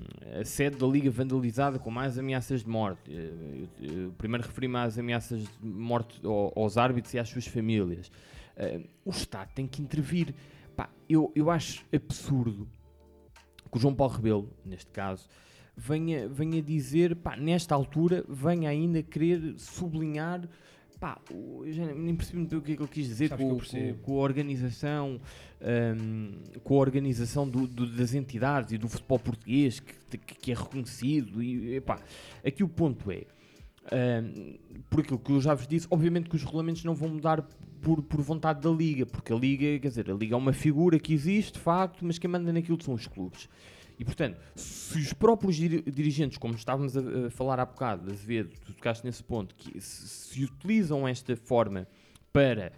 a sede da Liga vandalizada com mais ameaças de morte, eh, eu- primeiro referi-me às ameaças de morte ao- aos árbitros e às suas famílias, ah, o Estado tem que intervir. Pá, eu, eu acho absurdo que o João Paulo Rebelo, neste caso, venha, venha dizer, pá, nesta altura, venha ainda querer sublinhar, pá, eu já nem percebi muito bem o que é que ele quis dizer com, eu com- com a organização, hum, com a organização do- do- das entidades e do futebol português que, que- que é reconhecido. E, epá, aqui o ponto é, por aquilo que eu já vos disse, obviamente que os regulamentos não vão mudar por, por vontade da Liga, porque a Liga, quer dizer, a Liga é uma figura que existe, de facto, mas quem manda naquilo são os clubes. E portanto, se os próprios diri- dirigentes, como estávamos a, a falar há bocado, Azevedo, tu tocaste nesse ponto, que se, se utilizam esta forma para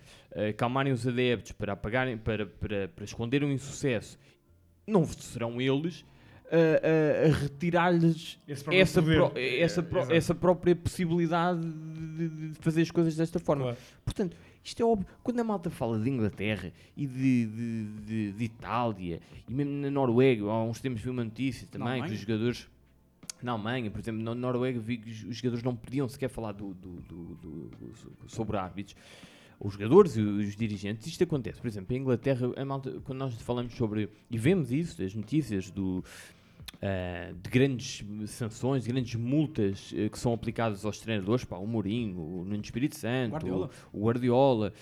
calmarem os adeptos, para apagarem, para, para, para o insucesso, não serão eles a, a- retirar-lhes essa, pró- essa, pró- Exato. essa própria possibilidade de, de- fazer as coisas desta forma. Portanto, isto é óbvio. Quando a malta fala de Inglaterra e de, de, de- Itália e mesmo na Noruega, há uns tempos vi uma notícia também que os jogadores. Na Alemanha, por exemplo, na Noruega vi que os jogadores não podiam sequer falar do, do- do- do- do- sobre árbitros. Os jogadores e os dirigentes, isto acontece. Por exemplo, em Inglaterra, a malta, quando nós falamos sobre. E vemos isso, as notícias do, ah, de grandes sanções, de grandes multas eh, que são aplicadas aos treinadores, pá, o Mourinho, o Nuno Espírito Santo, Guardiola. o, o Guardiola.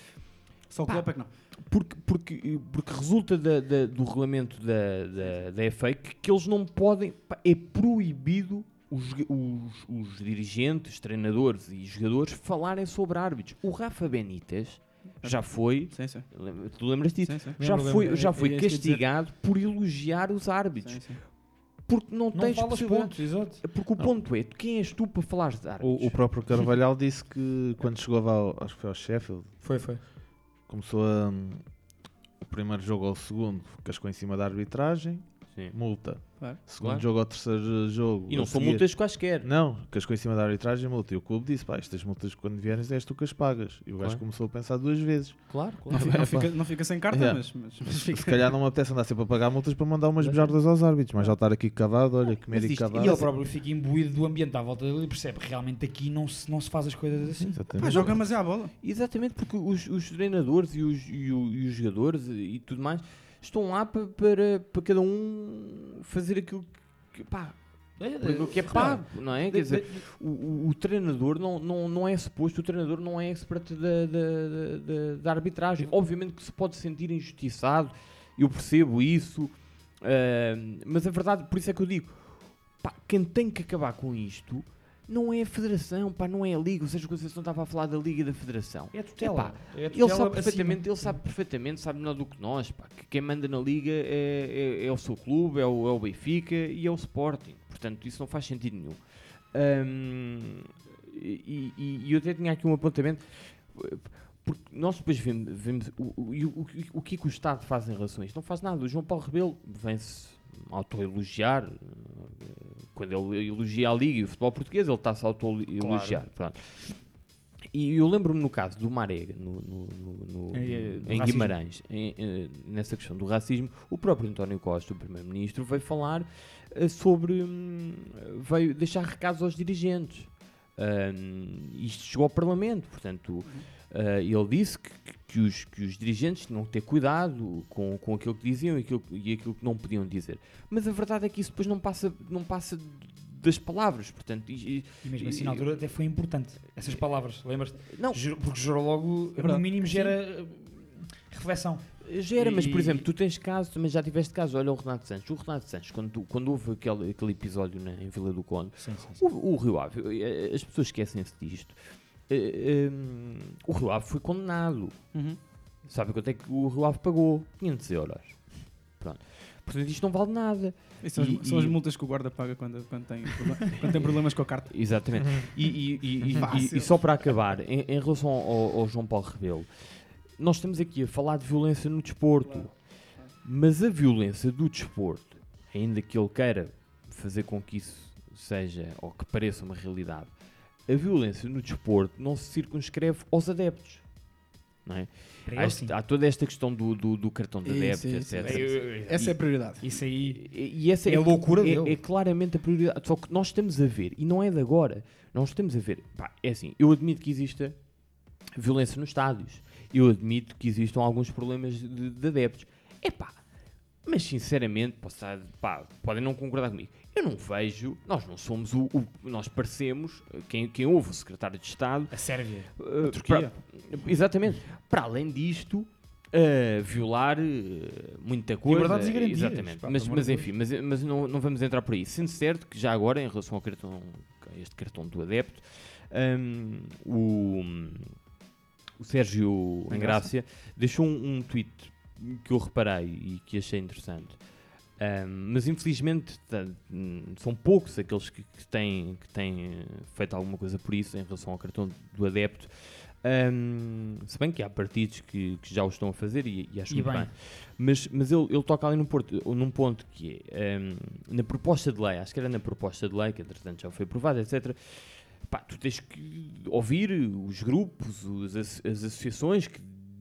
Só o Klopp é que não. Porque, porque, porque resulta da- da- do regulamento da, da, da FA que, que eles não podem, pá, é proibido os, os, os dirigentes, treinadores e jogadores falarem sobre árbitros. O Rafa Benítez já foi, lembra- tu lembras disso? Sim, sim. Já Lembro, foi, lembro. já É- foi é castigado por elogiar os árbitros. Porque não, Não tens falas pontos, exato. Porque o ponto é, quem és tu para falar de árbitros? O, o próprio Carvalhal disse que quando chegou ao, acho que foi ao Sheffield, Foi, foi. começou a, o primeiro jogo ao segundo, cascou em cima da arbitragem, multa. Claro. Segundo Claro. jogo ao terceiro jogo. E não são seguir- multas quaisquer. Não, cascou em cima da arbitragem multa. E o clube disse: pá, estas multas quando vierem és tu que as pagas. E o gajo Claro. começou a pensar duas vezes. Claro, Não fica- não fica- não fica sem carta, mas- mas- mas Se calhar não me apetece andar sempre a pagar multas para mandar umas bejardas aos árbitros, mas já estar aqui cavado, olha, comer e cavado. E ele próprio fica imbuído do ambiente à volta dele e percebe que realmente aqui não se, não se faz as coisas assim. Pá, joga mas é a bola. Exatamente, porque os, os treinadores e os, e, o- e os jogadores e tudo mais estão lá pa- para, para cada um fazer aquilo que, pá, É, aquilo que é repara, pago, não é? Quer dizer, o, o- treinador não, não, não é suposto, o treinador não é expert da, arbitragem. Obviamente que se pode sentir injustiçado, eu percebo isso, ah, mas a verdade, por isso é que eu digo, pá, quem tem que acabar com isto não é a federação, pá, não é a liga, ou seja, a Conceição estava a falar da liga e da federação. É a tutela. É a ele tutela sabe acima. perfeitamente, ele sabe perfeitamente, sabe melhor do que nós, pá, que quem manda na liga é, é, é o seu clube, é o, é o Benfica e é o Sporting. Portanto, isso não faz sentido nenhum. Ahm, e, e- e eu até tinha aqui um apontamento, porque nós depois vemos, vemos o, o, o, o, o que é que o Estado faz em relação a isto. Não faz nada. O João Paulo Rebelo vem-se auto-elogiar. eh, Quando ele elogia a Liga e o futebol português, ele está-se a auto-elogiar. Claro. E eu lembro-me no caso do Marega, no, no- no- no- É, é, em racismo. Guimarães, em, eh, nessa questão do racismo, o próprio António Costa, o Primeiro-Ministro, veio falar eh, sobre. hum, veio deixar recados aos dirigentes. Hum, isto chegou ao Parlamento, portanto, eh, ele disse que, que os, que os dirigentes tinham que ter cuidado com, com aquilo que diziam e aquilo, e aquilo que não podiam dizer. Mas a verdade é que isso depois não passa, não passa das palavras, portanto. E, E mesmo assim, na altura até foi importante. Essas palavras, lembras-te? Não. Porque gerou logo, É no mínimo, Sim. gera eh, reflexão. Gera, mas por E- exemplo, tu tens casos, também já tiveste casos, olha o Renato Santos. O Renato Santos, quando, quando houve aquele, aquele episódio na, em Vila do Conde, Sim, sim, O, o Rio Ave, eh, as pessoas esquecem-se disto. Eh, hum, o Rio Ave foi condenado. Uhum. Sabe quanto é que o Rio Ave pagou? 500 euros. Pronto. Portanto, isto não vale nada. Isso são, as- E- são as e- multas que o guarda paga quando, quando, tem, quando tem problemas com a carta. Exatamente. E, e- e- e- e- e só para acabar, em, em relação ao, ao João Paulo Rebelo, nós estamos aqui a falar de violência no desporto, mas a violência do desporto, ainda que ele queira fazer com que isso seja, ou que pareça uma realidade, a violência no desporto não se circunscreve aos adeptos. Não é? Para Há, este- há toda esta questão do, do, do cartão de adeptos, isso, etc. isso. Essa é a prioridade. Isso aí E, e essa é a loucura é, dele. é claramente a prioridade. Só que nós estamos a ver, e não é de agora, nós estamos a ver. Pá, é assim, eu admito que exista violência nos estádios. Eu admito que existam alguns problemas de, de adeptos. É pá, Mas sinceramente, posso estar- pá, podem não concordar comigo. Eu não vejo, nós não somos o, o- nós parecemos, quem, quem ouve o secretário de Estado. A Sérvia. eh, A Turquia. para- exatamente. Para além disto, eh, violar eh, muita coisa. Liberdades e garantias, Exatamente. pá, mas mas enfim, mas, mas não, não vamos entrar por aí. Sendo certo que já agora, em relação ao cartão, a este cartão do adepto, hum, o, o Sérgio Engrácia deixou um, um tweet que eu reparei e que achei interessante. Um, mas infelizmente hum, são poucos aqueles que, que têm, que têm eh, feito alguma coisa por isso em relação ao cartão do adepto. Um, se bem que há partidos que, que já o estão a fazer e, e acho E muito bem. bem. Mas, mas ele, ele toca ali num, porto, num ponto que é um, na proposta de lei, acho que era na proposta de lei, que entretanto já foi aprovada, etc. Pá, tu tens que ouvir os grupos, os as, as associações que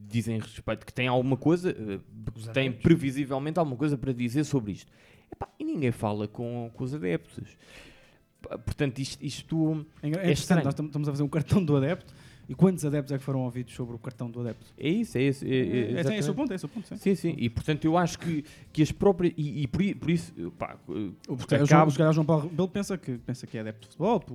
dizem respeito, que têm alguma coisa, que têm previsivelmente alguma coisa para dizer sobre isto. Epá, e ninguém fala com, com os adeptos. Portanto, isto, isto É, é, interessante, estranho. nós tam- estamos a fazer um cartão do adepto. E quantos adeptos é que foram ouvidos sobre o cartão do adepto? É isso, é isso. É, é, É, é, esse é o exatamente. ponto, é esse o ponto, sim. Sim, sim. E portanto eu acho que, que as próprias. E, e por, por isso. Pá, O porque se calhar, o João, o João Paulo Rebelo pensa que, pensa que é adepto de futebol, pô,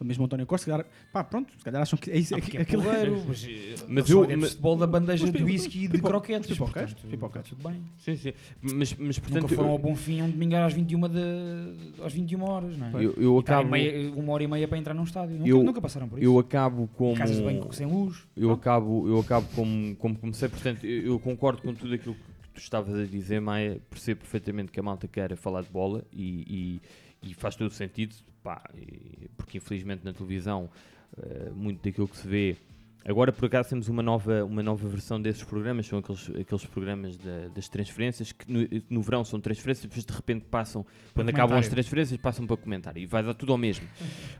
o mesmo António Costa, se calhar, pá, pronto, se calhar acham que é isso. Ah, é, é porreiro, mas, Mas eu mas- futebol da bandeja Mas de whisky e de croquetes. pipocas, pipocas. Tudo bem. Sim, sim. Mas, mas portanto. Nunca foram eu- ao Bonfim um domingo às 21, de, às 21 horas, não é? Eu- eu estarem acabo- meia- uma hora e meia para entrar num estádio. Nunca, eu, nunca passaram por isso. Eu acabo como. Banho sem luz. Eu acabo, eu acabo como, como comecei. Portanto, eu, eu concordo com tudo aquilo que tu estavas a dizer, Maia. Percebo perfeitamente que a malta quer falar de bola e, e, e faz todo sentido. Pá, porque infelizmente na televisão eh, muito daquilo que se vê. Agora por acaso temos uma nova, uma nova versão desses programas, são aqueles, aqueles programas da- das transferências que no, no verão são transferências, depois de repente passam, quando acabam as transferências, passam para comentário e vai dar tudo ao mesmo.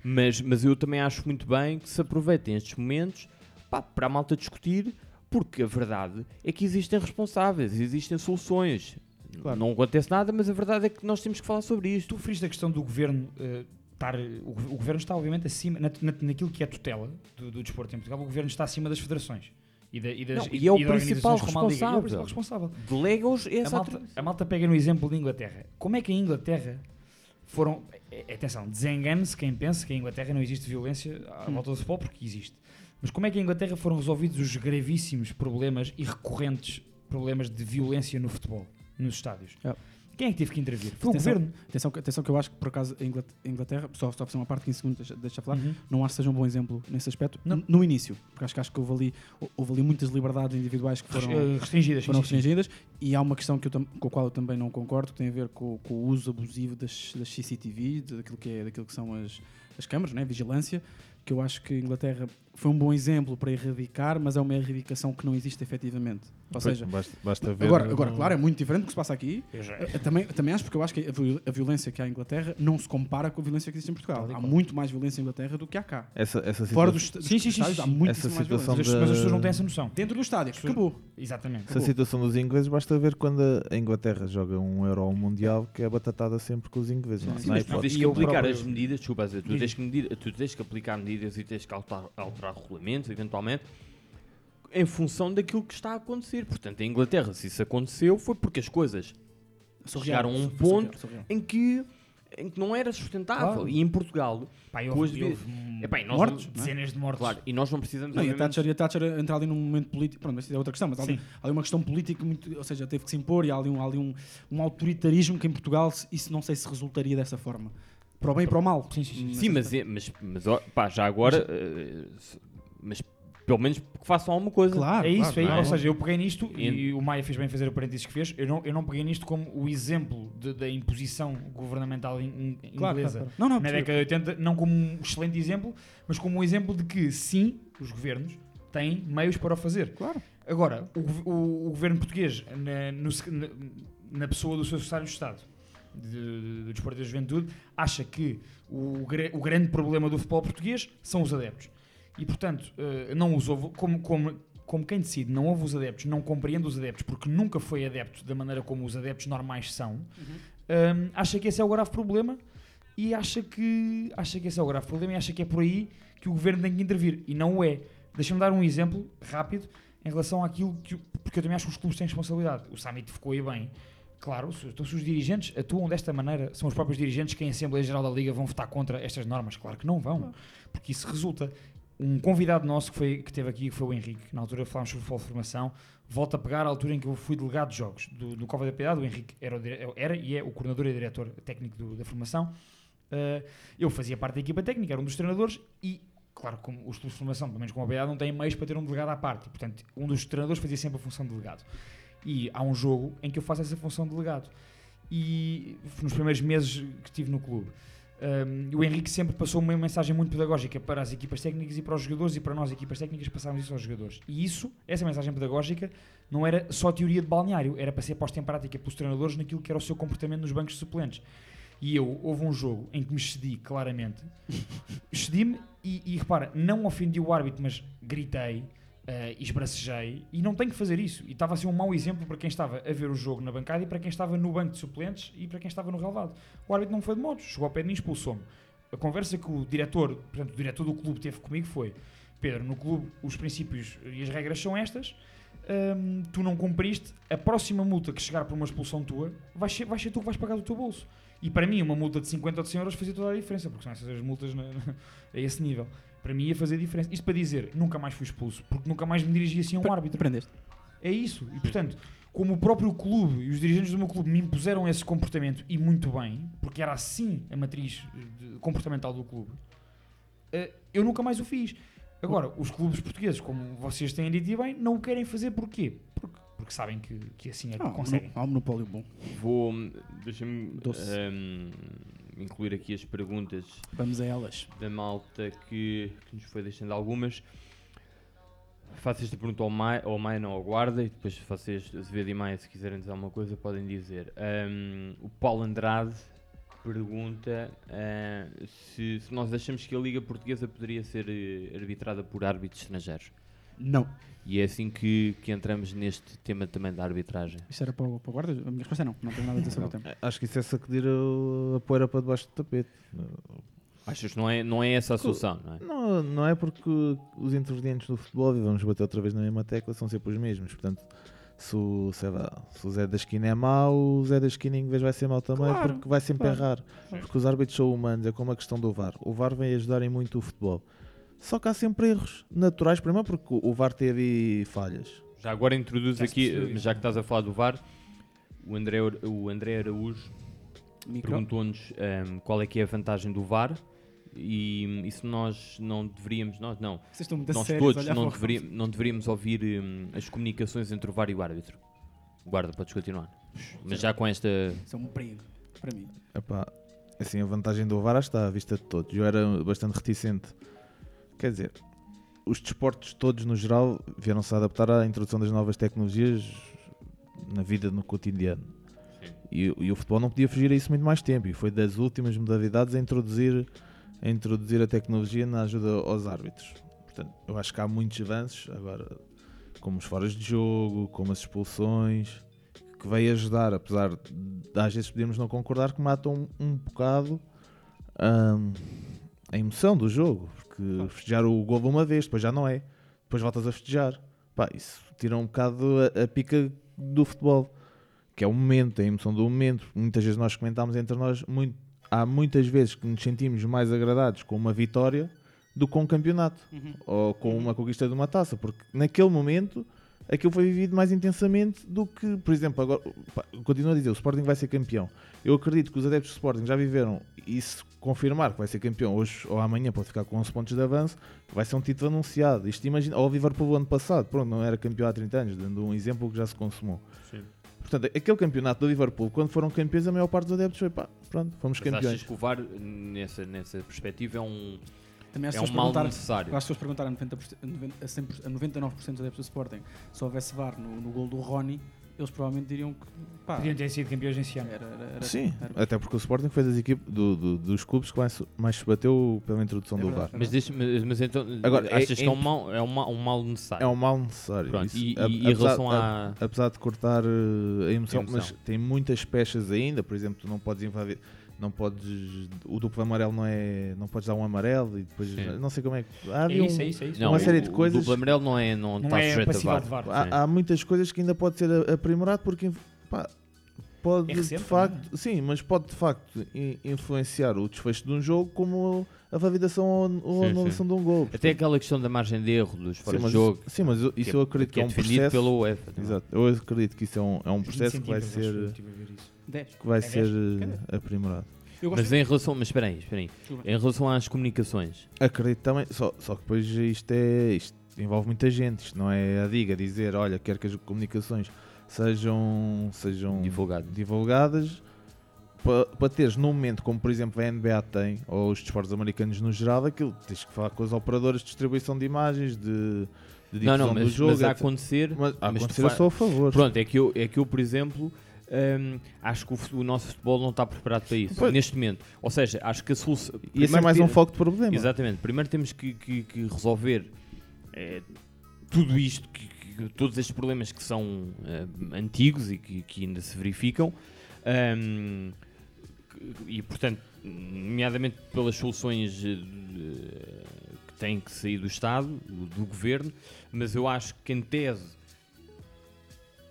mas, mas eu também acho muito bem que se aproveitem estes momentos pá, para a malta discutir, porque a verdade é que existem responsáveis, existem soluções. Claro. Não acontece nada, mas a verdade é que nós temos que falar sobre isto. Tu referiste a questão do governo eh, estar. O, o governo está, obviamente, acima. Na, na- naquilo que é tutela do, do desporto em Portugal, o governo está acima das federações. E, da, e, das, Não, e é o e principal. E é o responsável. principal responsável. Delega-os a malta, a malta pega no exemplo de Inglaterra. Como é que a Inglaterra foram. eh, Atenção, desengane-se quem pensa que a Inglaterra não existe violência à Hum. volta do futebol, porque existe. Mas como é que a Inglaterra foram resolvidos os gravíssimos problemas e recorrentes problemas de violência no futebol, nos estádios? Quem é que teve que intervir? Foi o governo. Atenção, que- atenção que eu acho que por acaso a Inglat- a Inglaterra, só, só fazer uma parte 15 segundos, deixa, falar, Uhum. não acho que seja um bom exemplo nesse aspecto. No, no início, porque acho que, acho que houve, ali, houve ali muitas liberdades individuais que foram Eh, restringidas, Foram sim, sim, sim. restringidas e há uma questão que eu com a qual eu também não concordo, que tem a ver com, com o uso abusivo das, das CCTV, daquilo que, é, daquilo que são as, as câmaras, né? vigilância, que eu acho que a Inglaterra foi um bom exemplo para erradicar, mas é uma erradicação que não existe efetivamente. Ou Pois, seja, basta- basta ver agora, agora, claro, é muito diferente do que se passa aqui. Também, também acho, porque eu acho que a viol- a violência que há em Inglaterra não se compara com a violência que existe em Portugal. Há muito mais violência em Inglaterra do que há cá. Essa- essa Fora dos, Sim, dos sim, sim, estádios sim, há sim. muito Essa mais situação violência. Mas as pessoas não têm essa noção. Dentro do estádio, acabou. Exatamente. Essa situação dos ingleses basta ver quando a Inglaterra joga um Euro ou um Mundial que é batatada sempre com os ingleses. não, Sim, não há mas tu tens que E aplicar próprio- as medidas, desculpa, tu tens, que medir, tu tens que aplicar medidas e tens que alterar, alterar regulamentos, eventualmente, em função daquilo que está a acontecer. Portanto, em Inglaterra, se isso aconteceu, foi porque as coisas Surreal, chegaram a um ponto surreal. em que em que não era sustentável. Claro. E em Portugal, as houve, houve não- é? dezenas de mortes. Claro, e nós não precisamos Não, e a Thatcher, e a Thatcher entra ali num momento político, pronto, mas isso é outra questão, mas há ali, há ali uma questão política muito, ou seja, teve que se impor e há ali um, há ali um, um autoritarismo que em Portugal isso não sei se resultaria dessa forma. Para o bem e para o mal. Sim, sim, sim. Sim, mas, é- mas, mas ó, pá, já agora, eh, se- mas pelo menos que façam alguma coisa. Claro, é isso, claro, é, ou seja, eu peguei nisto e, E- o Maia fez bem fazer o parênteses que fez. Eu não, eu não peguei nisto como o exemplo de- da imposição governamental in- in- Claro, inglesa claro, claro. Não, não, na percebo. década de 80, não como um excelente exemplo, mas como um exemplo de que sim, os governos têm meios para o fazer. Claro. Agora, o, gov- o- o governo português, na, no sec- na- na pessoa do seu secretário de Estado de- do Desporto e da Juventude, acha que o, o grande problema do futebol português são os adeptos. E, portanto, eh, não os ouve, como, como, como quem decide, não ouve os adeptos, não compreende os adeptos, porque nunca foi adepto da maneira como os adeptos normais são, hum, acha que esse é o grave problema e acha que, acha que esse é o grave problema e acha que é por aí que o governo tem que intervir. E não o é. Deixa-me dar um exemplo rápido em relação àquilo que. Porque eu também acho que os clubes têm responsabilidade. O Summit ficou aí bem Claro, se, então se os dirigentes atuam desta maneira, são os próprios dirigentes que em Assembleia Geral da Liga vão votar contra estas normas? Claro que não vão, porque isso resulta. Um convidado nosso que, foi, que esteve aqui, que foi o Henrique, na altura falámos sobre futebol de formação, volta a pegar a altura em que eu fui delegado de jogos do, do Cova da Piedade, o Henrique era, o era e é o coordenador e diretor técnico do- da formação. Uh, eu fazia parte da equipa técnica, era um dos treinadores e, claro, como os clubes de formação, pelo menos como a Piedade, não têm meios para ter um delegado à parte. Portanto, um dos treinadores fazia sempre a função de delegado. E há um jogo em que eu faço essa função de delegado. E nos primeiros meses que estive no clube. Um, o Henrique sempre passou uma mensagem muito pedagógica para as equipas técnicas e para os jogadores e para nós, equipas técnicas, passávamos isso aos jogadores. E isso, essa mensagem pedagógica, não era só teoria de balneário, era para ser posta em prática pelos treinadores naquilo que era o seu comportamento nos bancos suplentes. E eu, houve um jogo em que me cedi claramente, cedi-me e, e repara, não ofendi o árbitro, mas gritei, eh, esbracejei e não tenho que fazer isso. E estava a ser um mau exemplo para quem estava a ver o jogo na bancada e para quem estava no banco de suplentes e para quem estava no relevado. O árbitro não foi de modos, chegou ao pé de mim e expulsou-me. A conversa que o diretor, portanto, o diretor do clube teve comigo foi: Pedro, no clube os princípios e as regras são estas. hum, tu não cumpriste, a próxima multa que chegar por uma expulsão tua vai ser, vai ser tu que vais pagar do teu bolso. E para mim, uma multa de 50 ou de 100 euros fazia toda a diferença, porque são essas as multas na- na- a esse nível. Para mim ia fazer diferença. Isto para dizer, nunca mais fui expulso, porque nunca mais me dirigi assim a um árbitro. Aprendeste. É isso. E portanto, como o próprio clube e os dirigentes do meu clube me impuseram esse comportamento, e muito bem, porque era assim a matriz de- comportamental do clube, eh, eu nunca mais o fiz. Agora, os clubes portugueses, como vocês têm dito e bem, não o querem fazer porquê? Porque, porque sabem que, que assim é que Ah, conseguem. Há um monopólio bom. Vou. Deixa-me Doce. Incluir aqui as perguntas. Vamos a elas. Da malta que, que nos foi deixando algumas. Faço esta pergunta ao Maia, ao Maia não ao Guarda, e depois vocês, Azevedo e Maia, se quiserem dizer alguma coisa, podem dizer. Ehm, o Paulo Andrade pergunta eh, se, se nós achamos que a Liga Portuguesa poderia ser eh, arbitrada por árbitros estrangeiros. Não. E é assim que, que entramos neste tema também da arbitragem. Isto era para o, para o guarda? A minha resposta é não. Não tenho nada a dizer sobre o tema. Acho que isso é sacudir a, a poeira para debaixo do tapete. Achas que não é, não é essa a solução, não é? Não, não é porque os intervenientes do futebol, e vamos bater outra vez na mesma tecla, são sempre os mesmos. Portanto, se o, sei lá, se o Zé da esquina é mau, o Zé da esquina em vez vai ser mau também, Claro, porque vai sempre claro. errar. Porque os árbitros são humanos, é como a questão do VAR. O VAR vem ajudar em muito o futebol. Só que há sempre erros naturais, primeiro porque o VAR teve falhas. Já agora introduz aqui, isso. já que estás a falar do VAR, o André, o André Araújo perguntou-nos ehm, qual é que é a vantagem do VAR e, e se nós não deveríamos, nós não, Vocês estão muito nós sérios todos não, deveria- não deveríamos ouvir ehm, as comunicações entre o VAR e o árbitro. Guarda, podes continuar. Mas já com esta... Isso é um perigo para mim. Epá, assim, a vantagem do VAR está à vista de todos. Eu era bastante reticente. Quer dizer, os desportos todos no geral vieram-se adaptar à introdução das novas tecnologias na vida, no cotidiano. E, e o futebol não podia fugir a isso muito mais tempo. E foi das últimas modalidades a introduzir, a introduzir a tecnologia na ajuda aos árbitros. Portanto, eu acho que há muitos avanços. Agora, como os foras de jogo, como as expulsões, que veio ajudar, apesar de às vezes podemos não concordar, que matam um, um bocado hum, a emoção do jogo. Porque festejar o gol uma vez, depois já não é. Depois voltas a festejar. Pá, isso tira um bocado a, a pica do futebol. Que é o momento, a emoção do momento. Muitas vezes nós comentámos entre nós, muito, há muitas vezes que nos sentimos mais agradados com uma vitória do que com um campeonato. Uhum. Ou com uma conquista de uma taça. Porque naquele momento aquilo foi vivido mais intensamente do que, por exemplo, agora, pá, continuo a dizer, o Sporting vai ser campeão. Eu acredito que os adeptos do Sporting já viveram e se confirmar que vai ser campeão hoje ou amanhã pode ficar com 11 pontos de avanço, vai ser um título anunciado. Isto imagina, ou o Liverpool o ano passado, pronto, não era campeão há 30 anos, dando um exemplo que já se consumou. Sim. Portanto, aquele campeonato do Liverpool, quando foram campeões, a maior parte dos adeptos foi pá, pronto, fomos Mas campeões. achas que o VAR, nessa, nessa perspectiva, é um, Também as é pessoas um mal perguntaram- necessário? Eu acho que se fosse perguntar a, 90%, a 90% a 100%, a 99% dos adeptos do Sporting se houvesse VAR no, no gol do Rony, eles provavelmente diriam que pá, Podiam ter sido campeões nesse ano. Era, era, era- Sim, era- até porque o Sporting foi das equipes, do- do- dos clubes que mais, mais se bateu pela introdução É do verdade, VAR. Mas, deixa- mas, mas então, Agora, achas é- que é um, é- mal, é, um mal, um mal necessário? É um mal necessário. Pronto, Isso, e, a- e em apesar- relação a- à... Apesar de cortar uh, a emoção, Emoção. mas tem muitas pechas ainda, por exemplo, tu não podes invadir, não podes, o duplo amarelo não é, não podes dar um amarelo e depois, Sim. não sei como é que, há ali É isso, um- é isso, é isso. Não, uma o- série de o coisas, duplo amarelo não é- não Não está é sujeito a VAR. de há, há muitas coisas que ainda pode ser aprimorado porque, pá, pode É recente, de facto, sim, mas pode de facto in- influenciar o desfecho de um jogo como a validação ou, a anulação de um gol. Até aquela questão da margem de erro dos fora Sim, de mas, jogo. sim, mas eu- isso que eu é- acredito que é, um defendido processo. pela UEFA. Exato, eu acredito que isso é um, é um processo que vai ser, que eu estive a ver isso. Dez. que vai É ser dez? eh, Cadê? aprimorado. Eu gosto Mas em relação, mas espera aí, espera aí. Desculpa. Em relação às comunicações, Acredito também, só, só que depois isto é isto envolve muita gente, isto não é a diga dizer, olha, quero que as comunicações sejam, sejam Divulgadas. divulgadas para, para teres num momento como por exemplo a NBA tem, ou os desportos americanos no geral, aquilo tens que falar com as operadoras de distribuição de imagens, de, de não, difusão não, do mas, jogo. mas a etc. acontecer, Mas a mas tu acontecer eu fa- sou a favor. Pronto, é que eu, é que eu por exemplo, hum, acho que o, o nosso futebol não está preparado para isso Pois. neste momento. Ou seja, acho que a solução. Ser primeiro mais ter- um foco de problema. Exatamente. Primeiro temos que, que- que resolver eh, tudo isto, que, todos estes problemas que são eh, antigos e que, ainda se verificam. que- e portanto, nomeadamente pelas soluções de- que têm que sair do Estado, do, do Governo, mas eu acho que em tese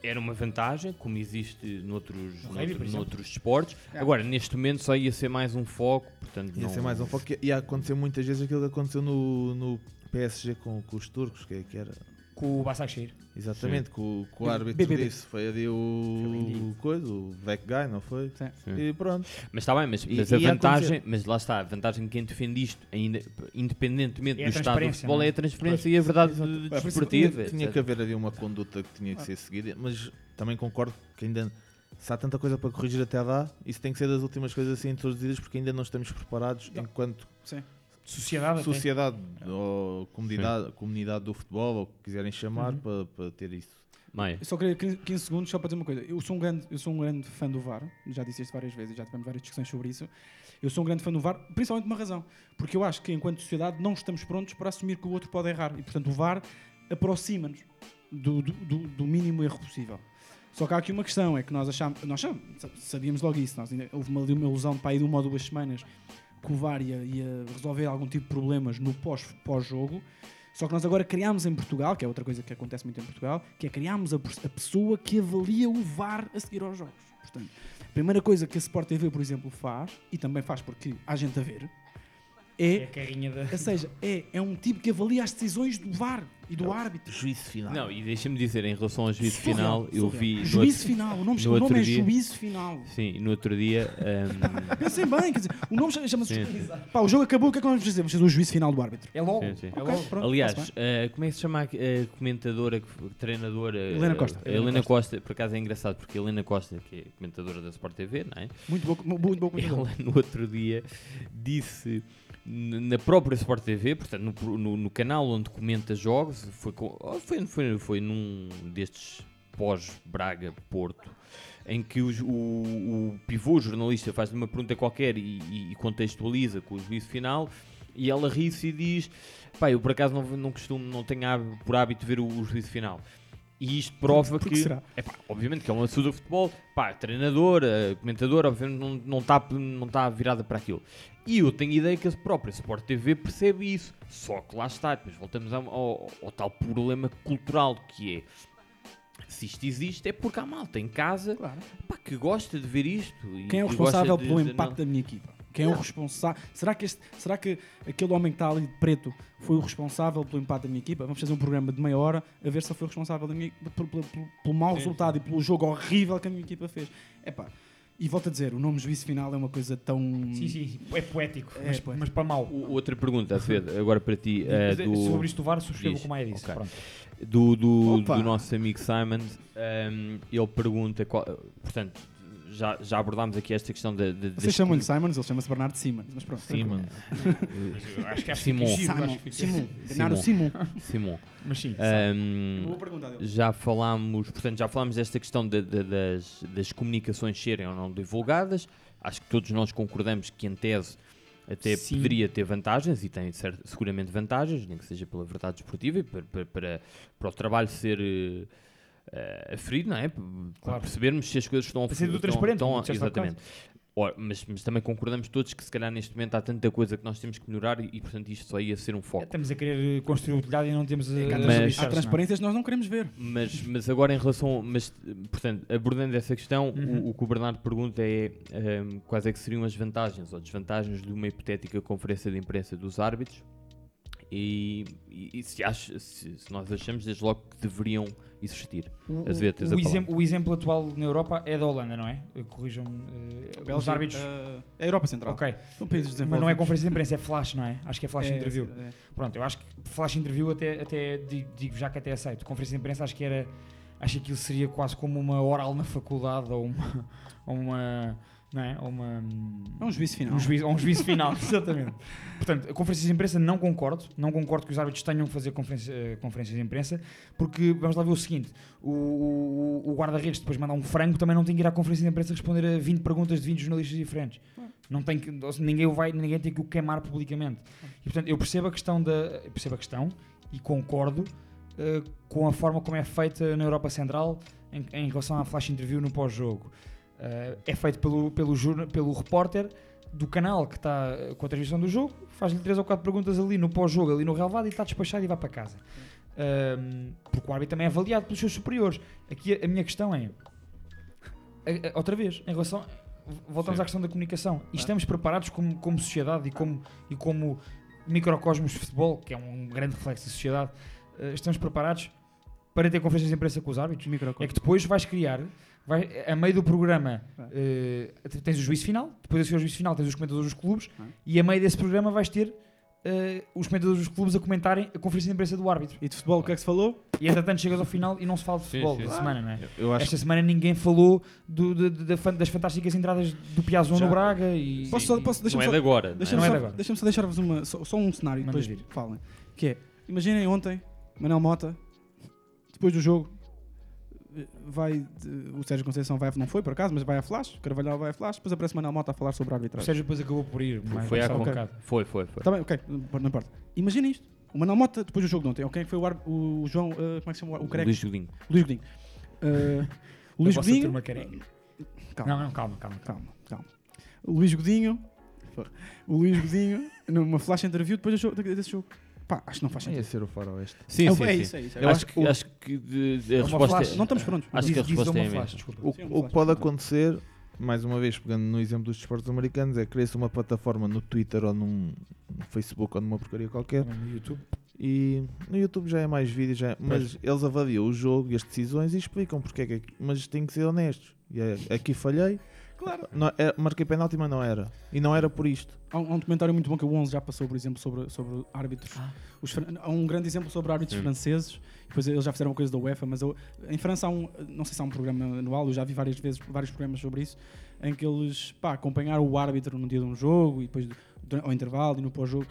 era uma vantagem, como existe noutros, No rugby, noutro- noutros esportes. É. Agora, neste momento só ia ser mais um foco, portanto Ia não... ser mais um foco. Ia acontecer muitas vezes aquilo que aconteceu no, no PSG com, com os turcos, que, que era. Com o Basakshir. Exatamente, que o, que o árbitro BBB. disse. Foi ali o, o coisa, o Vec Guy, não foi? Sim. E pronto. Mas está bem, mas, E- mas e a ia vantagem, mas lá está, a vantagem de quem defende isto, ainda, independentemente É do estado do futebol, não é? é a transparência e a verdade isso que desportiva. Tinha, tinha que haver ali uma conduta que tinha que ser seguida, mas também concordo que ainda se há tanta coisa para corrigir até lá, isso tem que ser das últimas coisas a ser introduzidas porque ainda não estamos preparados enquanto Sim. Sociedade até. sociedade ou comunidade, comunidade do futebol, ou o que quiserem chamar, Uhum. para, para ter isso. Maia. Eu só queria 15 15 segundos só para dizer uma coisa. Eu sou um grande, eu sou um grande fã do VAR, já disse isto várias vezes, já tivemos várias discussões sobre isso. Eu sou um grande fã do VAR, principalmente por uma razão. Porque eu acho que enquanto sociedade não estamos prontos para assumir que o outro pode errar. E portanto o VAR aproxima-nos do, do, do- mínimo erro possível. Só que há aqui uma questão, é que nós achámos, nós achamos, sabíamos logo isso, nós ainda, houve uma, uma ilusão de, pá, aí de uma ou duas semanas que o VAR ia, ia resolver algum tipo de problemas no pós- pós-jogo, só que nós agora criámos em Portugal, que é outra coisa que acontece muito em Portugal, que é criámos a, a pessoa que avalia o VAR a seguir aos jogos. Portanto, a primeira coisa que a Sport TV, por exemplo, faz, e também faz porque há gente a ver, É é, a carrinha da. ou seja, é, é um tipo que avalia as decisões do VAR e do árbitro. Juízo final. Não, e deixa-me dizer, em relação ao juízo Surreal, final, eu vi. Juízo outro- final, o nome, no o nome é dia- juízo final. Sim, no outro dia. hum, Pensem bem, quer dizer, o nome chama-se. Pá, o jogo acabou, o que é que nós vamos fazer? Vamos fazer o juízo final do árbitro. É logo. Sim, sim. É Ok, logo. pronto, Aliás, eh, como é que se chama a, a comentadora, treinadora? Helena eh, Costa. a Helena Costa. por acaso é engraçado, porque a Helena Costa, que é comentadora da Sport TV, não é? Muito bom, muito bom comentador. Ela no outro dia disse na própria Sport TV, portanto no, no- no canal onde comenta jogos, foi, oh, foi, foi, foi num destes pós-Braga-Porto, em que os- o, o pivô, o jornalista, faz uma pergunta qualquer e, e- contextualiza com o juízo final, e ela ri-se e diz: pá, eu por acaso não, não costumo, não tenho por hábito ver o, o juízo final. E isto prova que será? é obviamente que é uma assunto do futebol, pá, treinador, eh, comentador, obviamente não, não está não tá virada para aquilo. E eu tenho ideia que a própria Sport TV percebe isso. Só que lá está, depois voltamos ao, ao- ao tal problema cultural que é se isto existe é porque há malta em casa pá, que gosta de ver isto. Quem é o responsável de- pelo de- impacto da minha equipa? Quem é o responsável? Será que, este, será que aquele homem que está ali de preto foi o responsável pelo impacto da minha equipa? Vamos fazer um programa de meia hora a ver se ele foi o responsável minha, pelo, pelo- pelo- pelo mau resultado e pelo jogo horrível que a minha equipa fez. Epá, e volto a dizer, o nome juízo final é uma coisa tão. Sim, sim, é poético, É mas, poético. mas para mal. O- Outra pergunta, agora para ti. Mas, do... Sobre isto do VAR, subscrevo Diz. o que o Maia disse. Ok. Pronto. Do, do, do nosso amigo Simon, ehm, ele pergunta, qual- portanto, já, já abordámos aqui esta questão da. da Vocês chamam-lhe Simons, ele chama-se Bernardo Simons. Mas pronto. Simon. Eu acho que Simon. que giro, Simon. Simon. Bernardo Simon. Simon. Mas sim, Boa pergunta dele. já falámos, portanto, já falámos desta questão de- de- das, das comunicações serem ou não divulgadas. Acho que todos nós concordamos que, em tese, até Sim. poderia ter vantagens e tem seguramente vantagens, nem que seja pela verdade desportiva e para, para, para, para o trabalho ser eh, eh, aferido, não é? Para Claro. percebermos se as coisas estão Para ser do estão- transparente, estão- exatamente. Ora, mas, mas também concordamos todos que se calhar neste momento há tanta coisa que nós temos que melhorar e, e, portanto isto só ia ser um foco. Estamos a querer construir o telhado e não temos É que há, as trans- ambições, há não é? transparências que nós não queremos ver. Mas, mas agora em relação, mas portanto, abordando essa questão, Uhum. o, o que o Bernardo pergunta é ehm, quais é que seriam as vantagens ou desvantagens de uma hipotética conferência de imprensa dos árbitros e, e- e se, acha, se, se nós achamos desde logo que deveriam existir. O, o, o, o exemplo atual na Europa é da Holanda, não é? Corrijam-me. eh, os árbitros. eh, é a Europa Central. Ok. São países Mas não é conferência de imprensa, é flash, não é? Acho que é flash É, interview. é. Pronto, eu acho que flash interview até, até digo, digo já que até aceito. Conferência de imprensa acho que era. Acho que aquilo seria quase como uma oral na faculdade ou uma. Ou uma não é? Ou uma, É um juízo final. Um juízo, ou um juízo final, exatamente. Portanto, a conferência de imprensa não concordo. Não concordo que os árbitros tenham que fazer conferência, eh, conferências de imprensa, porque vamos lá ver o seguinte: o, o, o guarda-redes depois mandar um frango também não tem que ir à conferência de imprensa responder a 20 perguntas de 20 jornalistas diferentes. Não tem que, ou seja, ninguém, vai, ninguém tem que o queimar publicamente. E portanto, eu percebo a questão da. percebo a questão e concordo eh, com a forma como é feita na Europa Central em, em relação à flash interview no pós-jogo. Eh, é feito pelo, pelo, jorna- pelo repórter do canal que está eh, com a transmissão do jogo, faz-lhe três ou quatro perguntas ali no pós-jogo, ali no relevado e está despachado e vai para casa. Ahm, porque o árbitro também é avaliado pelos seus superiores. Aqui a, minha questão é, a- a- outra vez, em relação. Voltamos Sim. à questão da comunicação. E estamos preparados como, como sociedade e como, e como microcosmos de futebol, que é um grande reflexo da sociedade, eh, estamos preparados para ter conferências de imprensa com os árbitros. É que depois vais criar, vai, a meio do programa, eh, tens o juízo final, depois ao juízo final tens os comentadores dos clubes, e a meio desse programa vais ter eh, os comentadores dos clubes a comentarem a conferência de imprensa do árbitro. E de futebol, o que é que se falou? E entretanto chegas ao final e não se fala de futebol sim, da sim. semana, não é? Eu- Esta que- semana ninguém falou do- de- de- da das fantásticas entradas do Piazon Já. no Braga e. Posso só, posso, Não é só, de agora, não é? É só, de agora. deixa-me só deixar-vos uma, só, só um cenário Manda depois vir. falem. Que é, imaginem ontem, Manel Mota, depois do jogo, vai, o Sérgio Conceição vai, não foi por acaso, mas vai a flash, o Carvalhal vai a flash, depois aparece Manel Mota a falar sobre a O arbitragem. Sérgio depois acabou por ir. mais- Foi, à um bocado. foi, foi, foi. Tá bem, ok, não importa. Imaginem isto. O Manel Mota, depois do jogo de ontem, ok, foi o, ar- o João, eh, como é que se chama? O careca? Luís Godinho. Luís Godinho. O Luís A Godinho. Calma. Não, não, calma, calma. Calma, calma. O Luís Godinho. O Luís Godinho, numa flash interview depois do jogo- desse jogo. Pá, acho que não faz Ia sentido. ser o faroeste. Sim, É, sim, é sim. isso, é isso. Eu Eu acho, que, acho que de- de- a resposta flash. é, Não estamos prontos. Acho que a diz resposta uma é a mesma. desculpa. O, Sim, o uma que pode acontecer, mais uma vez pegando no exemplo dos desportos americanos, é criar-se uma plataforma no Twitter ou num no Facebook ou numa porcaria qualquer. No YouTube. E no YouTube já é mais vídeo, já é- mas eles avaliam o jogo e as decisões e explicam porque é que. Mas tem que ser honestos. E é, aqui falhei. Claro. Não, é- marquei penalti, mas não era. E não era por isto. Há um, há um documentário muito bom que o 11 já passou, por exemplo, sobre, sobre árbitros. Ah. Os há um grande exemplo sobre árbitros Sim. franceses. Depois eles já fizeram uma coisa da UEFA, mas eu- em França há um, não sei se há um programa anual, eu já vi várias vezes vários programas sobre isso, em que eles pá, acompanharam o árbitro no dia de um jogo e depois durante- ao intervalo e no pós-jogo.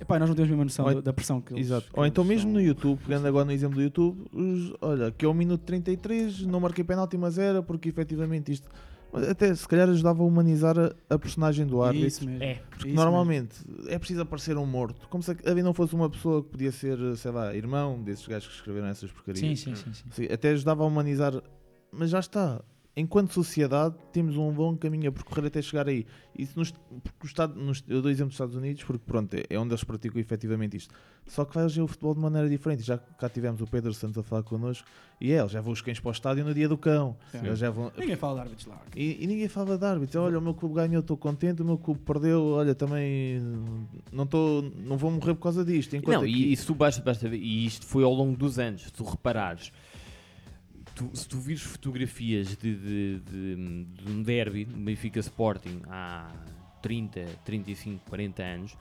Epá, nós não temos a mesma noção Ou- da, pressão que eles. Exato. que Ou então mesmo são- no YouTube, pegando agora no exemplo do YouTube, os- olha, que é o minuto 33, não marquei penalti, mas era porque efetivamente isto. Mas Até se calhar ajudava a humanizar a, a personagem do árbitro. Isso mesmo. É. Porque Isso normalmente é preciso aparecer um morto. Como se ali não fosse uma pessoa que podia ser, sei lá, irmão desses gajos que escreveram essas porcarias. Sim, sim, sim. sim. Sim, até ajudava a humanizar. Mas já está. Enquanto sociedade, temos um longo caminho a percorrer até chegar aí. Isso nos, porque o Estado, nos, eu dou exemplo dos Estados Unidos, porque pronto, é, onde eles praticam efetivamente isto. Só que vai agir o futebol de maneira diferente. Já cá tivemos o Pedro Santos a falar connosco e é, eles já vão os cães para o estádio no dia do cão. Sim. Eles já vão, Ninguém fala de árbitros lá. e, e ninguém fala de árbitros. Olha, o meu clube ganhou, estou contente. O meu clube perdeu, olha, também não, tô, não vou morrer por causa disto. Enquanto Não, aqui- e, e se tu basta, basta e isto foi ao longo dos anos, se tu reparares, tu- se tu vires fotografias de, de, de, de um derby, um Benfica Sporting, há 30, 35, 40 anos,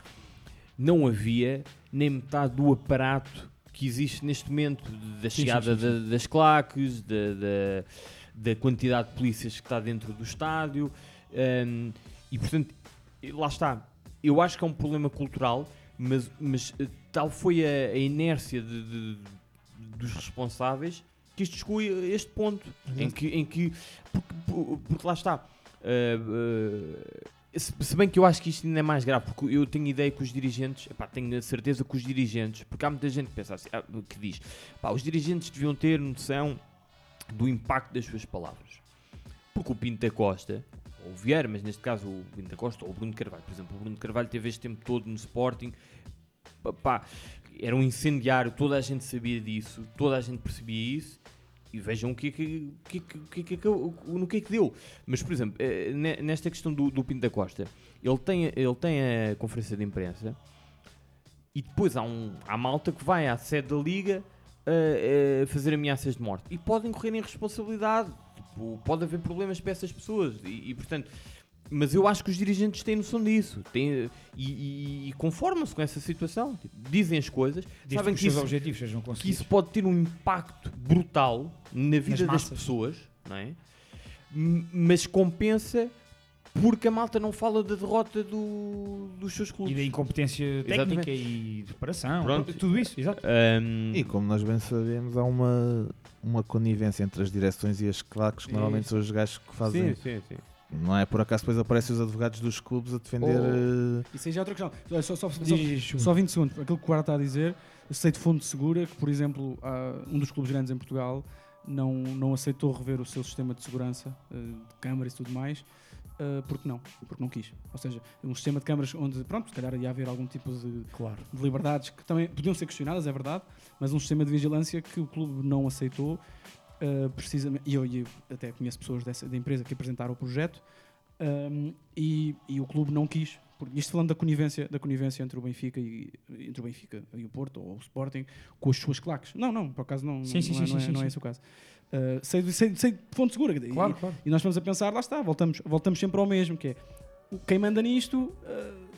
não havia nem metade do aparato que existe neste momento, da Sim, chegada sim, sim, da- das claques, da, da, da quantidade de polícias que está dentro do estádio, hum, e portanto, lá está. Eu acho que é um problema cultural, mas, mas eh, tal foi a, a inércia de- de- dos responsáveis que isto chegou a este ponto em que, em que porque, por- porque lá está. eh, eh, se, se bem que eu acho que isto ainda é mais grave, porque eu tenho ideia que os dirigentes, epá, tenho a certeza que os dirigentes, porque há muita gente que pensa assim, ah, que diz, pá, os dirigentes deviam ter noção do impacto das suas palavras. Porque o Pinto da Costa, ou o Vieira, mas neste caso o Pinto da Costa ou o Bruno Carvalho. Por exemplo, o Bruno Carvalho teve este tempo todo no Sporting, pá, era um incendiário, toda a gente sabia disso, toda a gente percebia isso. E vejam o que é que, que, é que, que, é que, no que é que deu. Mas, por exemplo, eh, ne- nesta questão do, do Pinto da Costa, ele tem, ele tem a conferência de imprensa e depois há, um, há malta que vai à sede da Liga a, a fazer ameaças de morte. E podem correr em responsabilidade. Tipo, pode haver problemas para essas pessoas. E, e, portanto, mas eu acho que os dirigentes têm noção disso. Têm, e, e, e conformam-se com essa situação. Tipo, dizem as coisas. Desde sabem que que os seus isso, objetivos sejam que isso pode ter um impacto brutal na vida das pessoas. Não é? Mas compensa porque a malta não fala da derrota do- dos seus clubes. E da incompetência Exatamente. técnica e de preparação. Pronto. Tudo isso, exato. Um, E como nós bem sabemos, há uma, uma conivência entre as direções e as claques, que normalmente Isso. são os gajos que fazem. Sim, sim, sim. Não é por acaso depois aparecem os advogados dos clubes a defender. Oh. eh, Isso aí já é outra questão. Só, só, só, Diz, só 20 segundos. Aquilo que o Guarda está a dizer, de fonte segura que, por exemplo, há um dos clubes grandes em Portugal não, não aceitou rever o seu sistema de segurança, eh, de câmaras e tudo mais, eh, porque não, porque não quis. Ou seja, um sistema de câmaras onde, pronto, se calhar ia haver algum tipo de, de liberdades que também podiam ser questionadas, é verdade, mas um sistema de vigilância que o clube não aceitou, eh, precisamente, e eu, eu até conheço pessoas dessa, da empresa que apresentaram o projeto, um, e, e o clube não quis. Porque isto falando da conivência, da conivência entre o Benfica e entre o Benfica e o Porto ou o Sporting com as suas claques. Não, não, por acaso não, Sim, não, é, sim, não, é, sim, não é sim. esse o caso. Uh, sei, de- sei, sei de fonte segura. E- Claro, e, claro. e nós vamos a pensar, lá está, voltamos, voltamos sempre ao mesmo, que é quem manda nisto uh,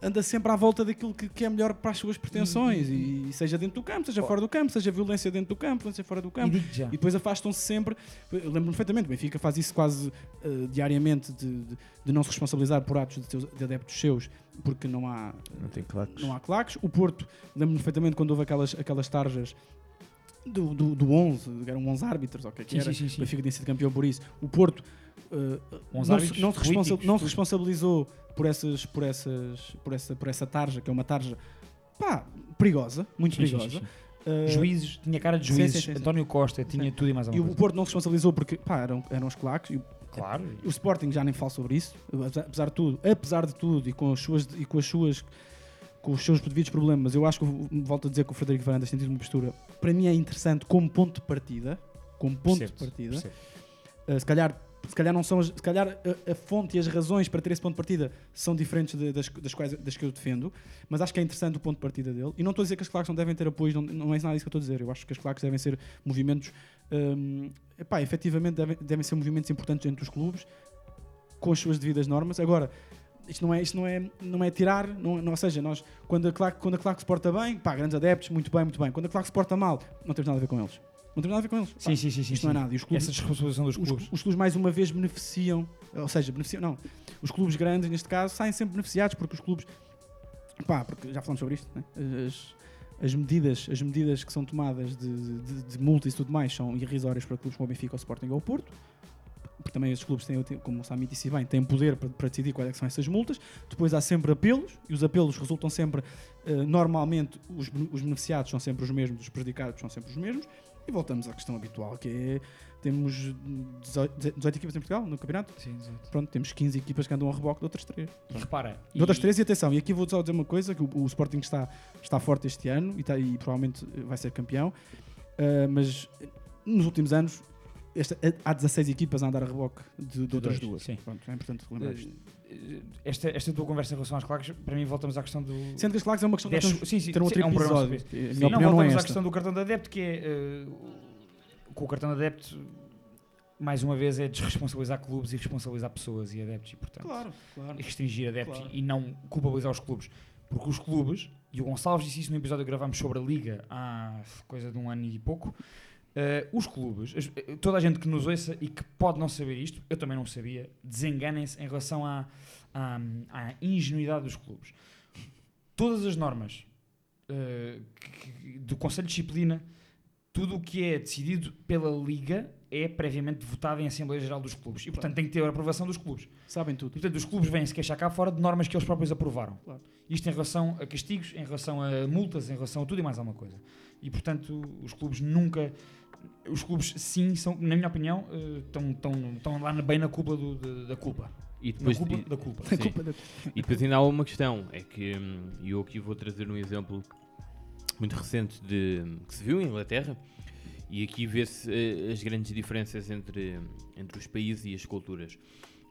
anda sempre à volta daquilo que, que é melhor para as suas pretensões, Uhum. e, seja dentro do campo, seja fora do campo, seja violência dentro do campo, violência fora do campo. E. E depois afastam-se sempre. Eu lembro-me perfeitamente, o Benfica faz isso quase uh, diariamente de, de- de não se responsabilizar por atos de, seus- de adeptos seus, porque não há, Não tem claques. não há claques. O Porto, lembro-me perfeitamente quando houve aquelas, aquelas tarjas do, do, do 11, eram 11 árbitros, ok, que Sim, era, sim, sim, sim. o Benfica tinha sido campeão por isso. O Porto uh, 11 não, se, não, se responsa- não se responsabilizou por, essas, por, essas, por, essa, por essa tarja, que é uma tarja pá, perigosa, muito Sim, sim, perigosa. sim, Uh, Juízes, tinha cara de sim, juízes. sim, sim, sim. António Costa tinha Sim. tudo e mais E alguma o coisa. Porto não se responsabilizou porque pá, eram, eram os claques. E o, Claro. o Sporting já nem fala sobre isso, apesar, de tudo, apesar de tudo e com as suas e com as suas com os seus devidos problemas, eu acho que volto a dizer que o Frederico Varandas tem tido uma postura, para mim é interessante como ponto de partida, como ponto de partida. Uh, se calhar se calhar não são se calhar a, a fonte e as razões para ter esse ponto de partida são diferentes de- das, das quais das que eu defendo, mas acho que é interessante o ponto de partida dele. E não estou a dizer que as claques não devem ter apoio, não, não é nada disso que eu estou a dizer. Eu acho que as claques devem ser movimentos, hum, epá, efetivamente devem, devem ser movimentos importantes entre os clubes, com as suas devidas normas. Agora, isto não é, isto não é, não é tirar, não, não- ou seja, nós, quando a, claque, quando a claque se porta bem, pá, grandes adeptos, muito bem, muito bem. Quando a claque se porta mal, não temos nada a ver com eles. Não temos nada a ver com eles. Sim, sim, sim, sim, Isto não é sim. nada. E os clubes, Essa desresponsabilização dos os- clubes. Os, clubes, mais uma vez, beneficiam, ou seja, beneficiam, não. Os clubes grandes, neste caso, saem sempre beneficiados porque os clubes, pá, porque já falamos sobre isto, né? as, as medidas, as medidas que são tomadas de, de, de multas e tudo mais são irrisórias para clubes como o Benfica, o Sporting ou o Porto. Porque também esses clubes têm, como o Sami disse bem, têm poder para, para decidir quais é são essas multas. Depois há sempre apelos, e os apelos resultam sempre, eh, normalmente, os, os beneficiados são sempre os mesmos, os prejudicados são sempre os mesmos. E voltamos à questão habitual, que é, temos 18, 18 equipas em Portugal, no campeonato. Sim, 18. Pronto, temos 15 equipas que andam a reboque de outras três. E repara, De outras e- três, e atenção, e aqui vou só dizer uma coisa, que o, o Sporting está, está forte este ano, e, está- e provavelmente vai ser campeão, ah, mas nos últimos anos esta- há 16 equipas a andar a reboque de, de outras dois, duas. sim. Pronto, é importante lembrar isto. Eh, Esta, esta tua conversa em relação às claques, para mim voltamos à questão do. Sendo que as claques é uma questão sim, de sim, ter um sim, outro é um programa episódio. A minha Sim, não, não é voltamos à questão do cartão de adepto, que é. eh, com o cartão de adepto, mais uma vez, é desresponsabilizar clubes e responsabilizar pessoas e adeptos, e portanto. Claro, claro. E restringir adeptos Claro. e não culpabilizar os clubes. Porque os clubes, e o Gonçalves disse isso no episódio que gravámos sobre a Liga há coisa de um ano e pouco. Eh, os clubes, eh, toda a gente que nos ouça e que pode não saber isto, eu também não sabia, desenganem-se em relação à, à, à ingenuidade dos clubes. Todas as normas eh, que- do Conselho de Disciplina, tudo o que é decidido pela Liga é previamente votado em Assembleia Geral dos clubes. E, portanto, tem que ter a aprovação dos clubes. Sabem tudo. Portanto, os clubes vêm se queixar cá fora de normas que eles próprios aprovaram. Claro. Isto em relação a castigos, em relação a multas, em relação a tudo e mais alguma coisa. E, portanto, os clubes nunca os clubes, sim, são, na minha opinião, estão lá bem na culpa do, de, da culpa. E depois, na culpa e, da culpa. sim. culpa da E depois ainda há uma questão, é que hum, eu aqui vou trazer um exemplo muito recente de, que se viu em Inglaterra, e aqui vê-se uh, as grandes diferenças entre, entre os países e as culturas.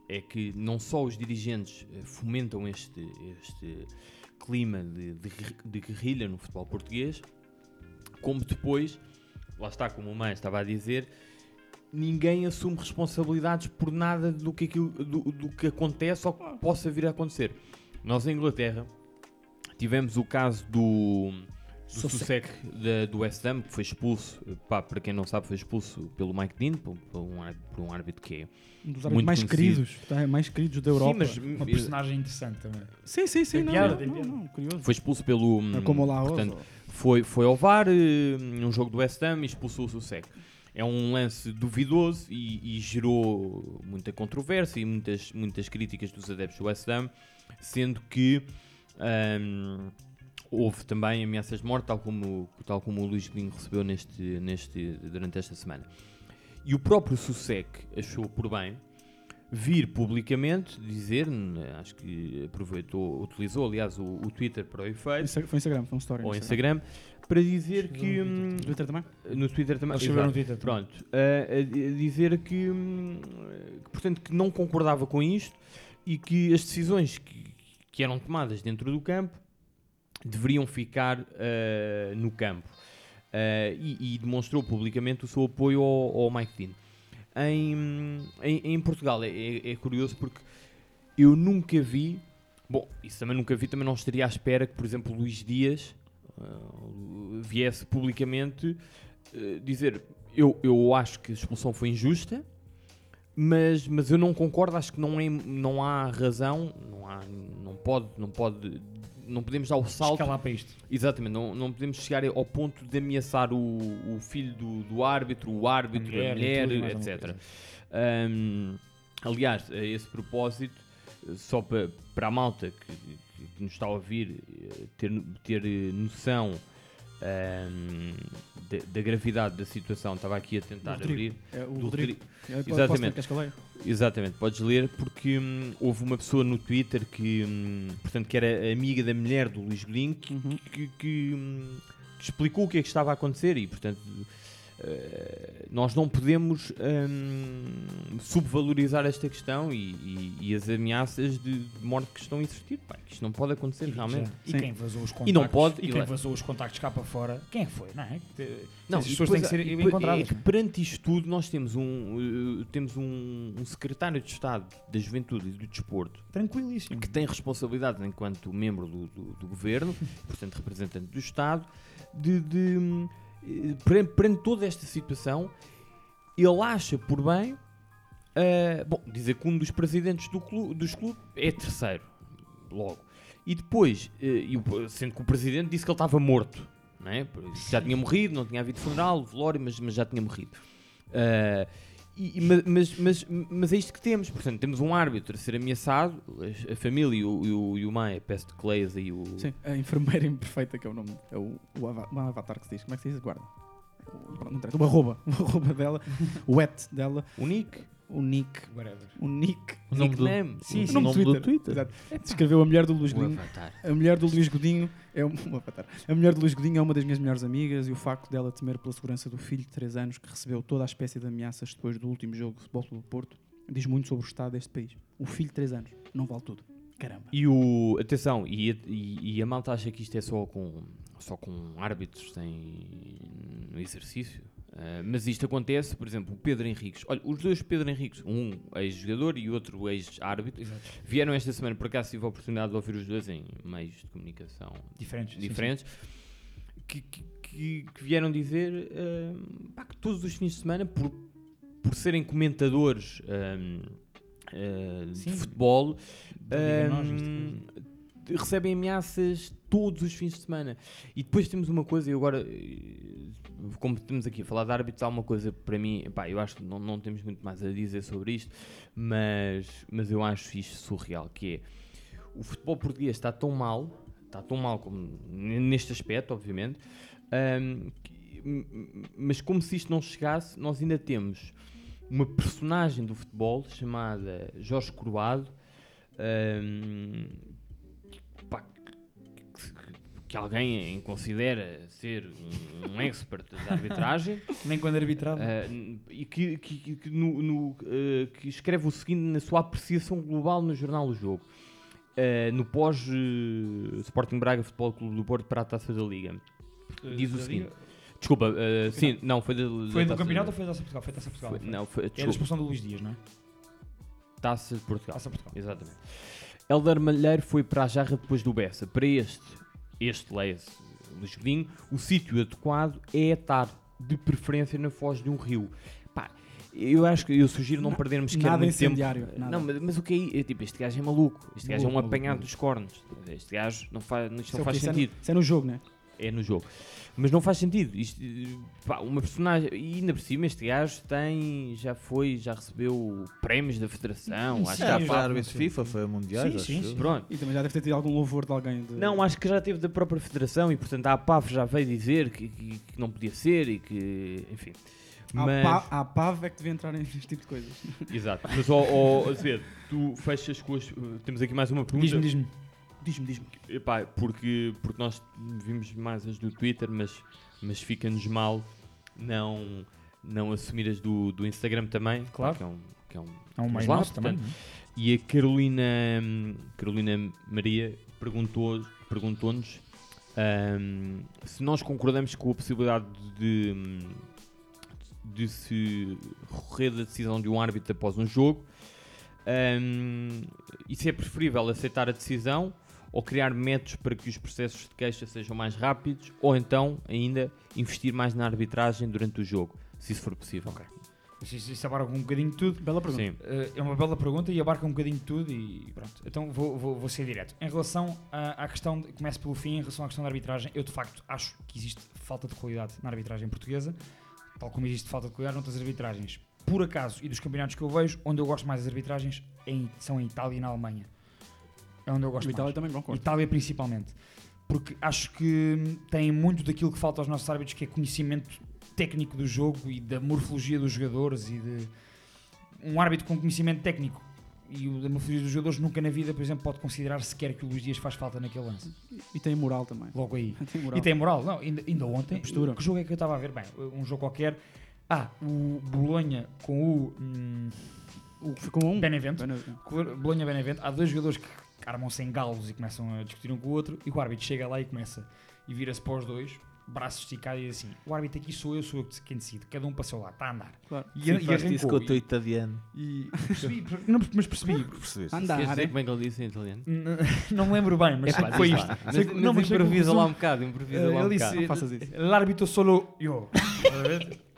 É que não só os dirigentes uh, fomentam este, este clima de, de, de guerrilha no futebol português, como depois, lá está, como o Mãe estava a dizer, ninguém assume responsabilidades por nada do que, aquilo, do, do que acontece ou que possa vir a acontecer. Nós em Inglaterra tivemos o caso do, do do West Ham, que foi expulso, pá, para quem não sabe, foi expulso pelo Mike Dean, por, por, um, por um árbitro que é um dos árbitros mais queridos, tá, mais queridos da Europa. Sim, mas, uma personagem interessante também. Sim, sim, sim. Não, piada, não, não, não, curioso. Foi expulso pelo. É como o Laos, portanto, ou- foi, foi ao VAR eh, num jogo do West Ham e expulsou o Susek. É um lance duvidoso e, e gerou muita controvérsia e muitas, muitas críticas dos adeptos do West Ham, sendo que ahm, houve também ameaças de morte, tal como, tal como o Luís Godinho recebeu neste, neste, durante esta semana. E o próprio Susek achou por bem vir publicamente dizer, n- acho que aproveitou, utilizou aliás o, o Twitter para o efeito, Foi Instagram, foi um story. no ou Instagram, para dizer que. no hum, Twitter também? No Twitter também. Escreveu no. Twitter também. Pronto. a- a, dizer que, hum, que, portanto, que não concordava com isto e que as decisões que, que eram tomadas dentro do campo deveriam ficar ah, no campo. Ah, e, e demonstrou publicamente o seu apoio ao, ao Mike Dean. Em, em, em Portugal é, é- é curioso porque eu nunca vi. Bom, isso também nunca vi, também não estaria à espera que, por exemplo, Luís Dias uh, viesse publicamente uh, dizer: eu, eu acho que a expulsão foi injusta, mas, mas eu não concordo, acho que não, é, não há razão, não, há, não pode, não pode, não podemos dar o salto. Escalar para isto. Exatamente, não, não podemos chegar ao ponto de ameaçar o, o filho do, do árbitro, o árbitro, a A mulher mulher, e tudo etc. Um, aliás, a esse propósito, só para, para a malta que, que- nos está a ouvir eh, ter, ter eh, noção um, da, da gravidade da situação, estava aqui a tentar Rodrigo. abrir. É, o Do Rodrigo. É, posso ler, Exatamente. Exatamente, podes ler porque hum, houve uma pessoa no Twitter que, hum, portanto, que era amiga da mulher do Luís Godinho que, Uhum. que- que, hum, que explicou o que é que estava a acontecer e, portanto, nós não podemos hum, subvalorizar esta questão e, e- e as ameaças de, morte que estão a existir. Pá, que isto não pode acontecer realmente. E quem vazou os contactos? E não pode. E quem vazou os contactos cá para fora? Quem é foi? Não é? Não, Essas e pessoas têm que ser encontradas. É que perante isto tudo, nós temos um, eh, temos um, um secretário de Estado da Juventude e do Desporto Tranquilíssimo. que tem responsabilidade enquanto membro do, do, do governo, portanto representante do Estado, de, de, hum, eh, perante, toda esta situação, ele acha por bem eh, bom, dizer que um dos presidentes do clube, dos clubes é terceiro, logo. E depois, o- sendo que o presidente disse que ele estava morto, não é? já tinha morrido, não tinha havido funeral, velório, mas, mas já tinha morrido. Eh, e- e- ma- mas, mas, mas é isto que temos, portanto, temos um árbitro a ser ameaçado, a, família e o, e o, e o Maia, peço que leias aí o. Sim, a enfermeira imperfeita, que é o nome. É o, o, ava- o avatar que se diz. Como é que se diz? Guarda. O, não o arroba. O arroba dela. O et dela. O nick. O nick. Whatever. O nick. O nome do-. Sim, o sim. nome, O nome do do Twitter. Twitter. Exato. Escreveu a mulher do Luís Godinho. A mulher do Luís Godinho é um, um avatar. A mulher do Luís Godinho é uma das minhas melhores amigas e o facto dela temer pela segurança do filho de 3 anos que recebeu toda a espécie de ameaças depois do último jogo de futebol do Porto diz muito sobre o estado deste país. O filho de 3 anos não vale tudo. Caramba. E o. Atenção, e, a- e, e a malta acha que isto é só com, só com árbitros em, no exercício. Ah, mas isto acontece, por exemplo, o Pedro Henriques. Olha, os dois Pedro Henriques, um ex-jogador e outro ex-árbitro, vieram esta semana. Por acaso tive a oportunidade de ouvir os dois em meios de comunicação Diferentes, sim, diferentes Que, que, que- vieram dizer ah, pá, que todos os fins de semana, por, por serem comentadores ah, ah, de Sim. futebol, hum, recebem ameaças todos os fins de semana. E depois temos uma coisa, e agora, eh, como estamos aqui a falar de árbitros, há uma coisa para mim, pá, eu acho que não, não temos muito mais a dizer sobre isto, mas, mas eu acho isto surreal, que é, o futebol português está tão mal, está tão mal como neste aspecto, obviamente, hum, que- m- m- mas como se isto não chegasse, nós ainda temos uma personagem do futebol chamada Jorge Croado, que, que alguém considera ser um, expert da arbitragem. Nem quando arbitrava. N- e que, que- que no- no, ah, que escreve o seguinte na sua apreciação global no jornal O Jogo. Ah, no pós Sporting Braga Futebol Clube do Porto para a Taça da Liga. Diz o seguinte. Liga? Desculpa, sim, não, foi da, Foi da do campeonato ou foi da Taça Portugal? Foi da Taça Portugal. Foi- não, foi, É da desculpa. expulsão do Luís Dias, não é? Taça de Portugal. Taça Portugal. Exatamente. Helder Malheiro foi para a Jarra depois do Bessa. Para este, este leia-se, o sítio adequado é estar de preferência na foz de um rio. Pá, eu acho que eu sugiro não Na- perdermos sequer nada muito tempo. incendiário, nada. Não, mas, mas o que é, é tipo, este gajo é maluco. Este gajo é um apanhado maluco. dos cornos. Este gajo não faz, isto não faz sentido. Isso é no jogo, né? É no jogo. Mas não faz sentido. Isto, eh, pá, uma personagem. E ainda por cima, este gajo tem. Já foi, já recebeu prémios da Federação. acho que Já árbitro FIFA, foi a Mundiais, acho eu. Pronto. E também já deve ter tido algum louvor de alguém. De... Não, acho que já teve da própria Federação e, portanto, a APAV já veio dizer que, que- que não podia ser e que. Enfim. A, Mas. a PAV é que devia entrar neste tipo de coisas. Exato. Mas, ó, ó, Azevedo, tu fechas com as. Temos aqui mais uma pergunta. Diz-me, diz-me. Diz-me, diz-me. Epá, porque, porque nós vimos mais as do Twitter, mas, mas fica-nos mal não, não assumir as do, do Instagram também. Claro. Que é um, que é um, É um meio lá, nosso também, portanto. é? E a Carolina, Carolina Maria perguntou- perguntou-nos hum, se nós concordamos com a possibilidade de, de se recorrer da decisão de um árbitro após um jogo. Hum, e se é preferível aceitar a decisão ou criar métodos para que os processos de queixa sejam mais rápidos ou então ainda investir mais na arbitragem durante o jogo, se isso for possível. Isso, isso- isso abarca um bocadinho de tudo. Bela pergunta. Sim. Eh, é uma bela pergunta e abarca um bocadinho de tudo e pronto. Então vou, vou, vou ser direto. Em relação à, à questão, de, começo pelo fim, em relação à questão da arbitragem, eu de facto acho que existe falta de qualidade na arbitragem portuguesa, tal como existe falta de qualidade noutras arbitragens. Por acaso, e dos campeonatos que eu vejo, onde eu gosto mais das arbitragens é em- são em Itália e na Alemanha. É onde eu gosto No Itália mais. também concordo. Itália principalmente. Porque acho que tem muito daquilo que falta aos nossos árbitros, que é conhecimento técnico do jogo e da morfologia dos jogadores e de um árbitro com conhecimento técnico e o da morfologia dos jogadores nunca na vida, por exemplo, pode considerar sequer que o Luís Dias faz falta naquele lance. E tem moral também. Logo aí. Tem. E tem moral. Não, ainda, ainda ontem, postura. que jogo é que eu estava a ver? Bem, um jogo qualquer. Ah, o Bolonha com o. hum, O ficou um. Benevento. Benevento. Bolonha Benevento. Há dois jogadores que armam-se em galos e começam a discutir um com o outro. E o árbitro chega lá e começa. E vira-se para os dois, braços esticados e diz assim: O árbitro aqui sou eu, sou eu quem decide. Cada um para o seu lado, está a andar. Claro. E, Sim, e faz isso arrancou. com o teu italiano. E percebi, não, mas percebi. Percebeste? Andar, Queres dizer é? como é que ele disse em italiano? Não me lembro bem, mas que foi isto. Sei Mas- mas não, mas improvisa lá um bocado, improvisa Eh, lá um ele bocado. disse, Não faças isso. L'árbitro solo eu.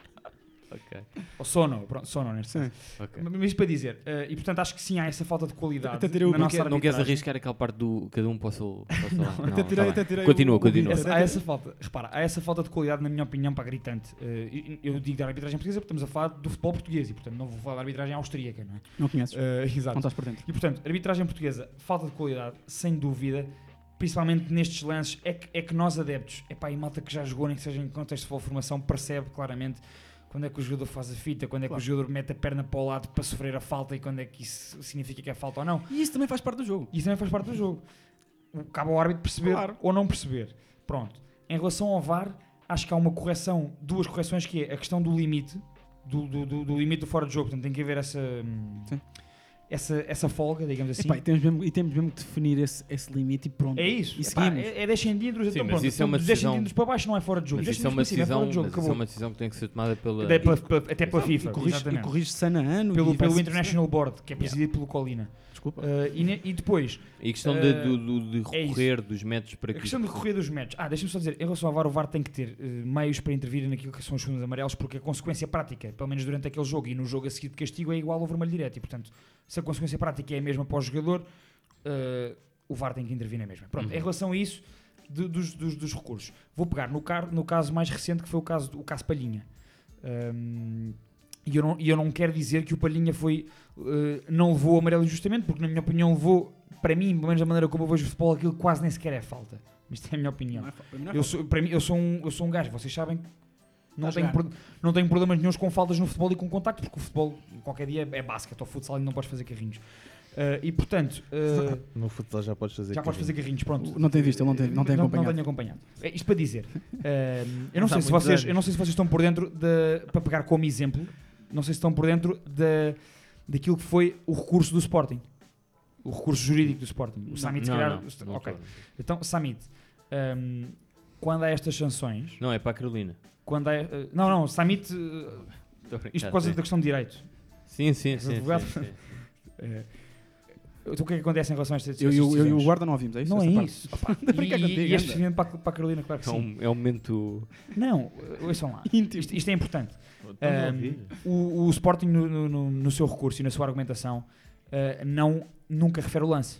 Ok. Ou sono, pronto, sono neste Sim. caso. Ok. Mas isto para dizer, eh, e portanto acho que sim há essa falta de qualidade Até tirei o na Não, nossa não queres arriscar aquela parte do cada um para o seu, para o seu lado? até Não, tirei- tá até tirei Continua, continua. Essa- há essa falta, repara, há essa falta de qualidade na minha opinião para gritante. Eh, eu digo da arbitragem portuguesa porque estamos a falar do futebol português e portanto não vou falar da arbitragem austríaca, não é? Não conheces. Eh, exato. Não estás por dentro. E portanto, arbitragem portuguesa, falta de qualidade, sem dúvida, principalmente nestes lances, é que, é que nós adeptos, epá, e malta que já jogou, nem que seja em contexto de formação, percebe claramente quando é que o jogador faz a fita, quando é Claro. que o jogador mete a perna para o lado para sofrer a falta e quando é que isso significa que é falta ou não. E isso também faz parte do jogo. Isso também faz parte do jogo. O- Cabe ao árbitro perceber Claro. ou não perceber. Pronto. Em relação ao VAR, acho que há uma correção, duas correções, que é a questão do limite, do, do, do- do limite do fora de jogo. Portanto, tem que haver essa, hum, Sim. Essa, essa folga, digamos assim. Epá, e, temos mesmo, e temos mesmo que definir esse, esse limite e pronto. É isso. E Epá, seguimos. é, é 10 centímetros, Sim, então mas pronto. isso é uma Dos 10 decisão- para baixo não é fora de jogo. Mas 10 isso é uma para cima decisão, é fora de jogo. mas isso é Acabou. uma decisão que tem que ser tomada pela. Até pela, pela- até pela FIFA. corrige, e exatamente. corrige ano a ano. Pelo, e pelo International Board, que é presidido pelo Colina. Desculpa. Uh, e, ne- e depois, E a questão eh, de, do- do- de é isso. recorrer dos métodos para a que. questão de recorrer dos métodos. Ah, deixa-me só dizer, em relação ao VAR, o VAR tem que ter eh, meios para intervir naquilo que são os segundos amarelos, porque a consequência prática, pelo menos durante aquele jogo e no jogo a seguir de castigo, é igual ao vermelho direto. E, portanto, se a consequência prática é a mesma para o jogador, eh, o VAR tem que intervir na mesma. Pronto, Uhum. em relação a isso, de- dos, dos- dos recursos, vou pegar no, car- no caso mais recente, que foi o caso, do- o caso Palhinha. Ahm, e eu, não, e eu não quero dizer que o Palhinha foi, eh, não levou o amarelo injustamente, porque na minha opinião levou, para mim, pelo menos da maneira como eu vejo o futebol, aquilo quase nem sequer é falta. Isto é a minha opinião. Não é fa- para mim não é Eu sou, para mim, eu sou, um, eu sou um gajo, vocês sabem, Não Está a tenho, não tenho problemas nenhums com faltas no futebol e com contacto, porque o futebol qualquer dia é basquete ou futsal e não podes fazer carrinhos. Ah, e portanto, ah, No futsal já podes fazer já podes fazer carrinhos, pronto. Não tem visto, não tem- não tem acompanhado. Não tenho acompanhado. É, isto para dizer, ah, eu, não sei se vocês, anos. eu não sei se vocês estão por dentro, de, para pegar como exemplo, não sei se estão por dentro da, daquilo que foi o recurso do Sporting. O recurso jurídico do Sporting. O Não, Samit, se não, calhar. não, não ok. estou. Então, Samit, ahm, quando há estas sanções. Não, é para a Carolina. Quando há, eh, não, não, Samit. brincar, isto por causa da questão de direito. Sim, sim, És sim, advogado? sim, sim. Eh, o que é que acontece em relação a estas Eu- eu- eu e o decisões? Guarda não ouvimos, é isso? Não é parte? isso. Opa, E, e, contigo, e este anda. seguimento para, a- para a Carolina, claro que É sim. um, é um momento. Não, ouçam lá. Isto, isto é importante. Ahm, ouvir. o, o Sporting, no, no- no- seu recurso e na sua argumentação, ah, não, nunca refere o lance.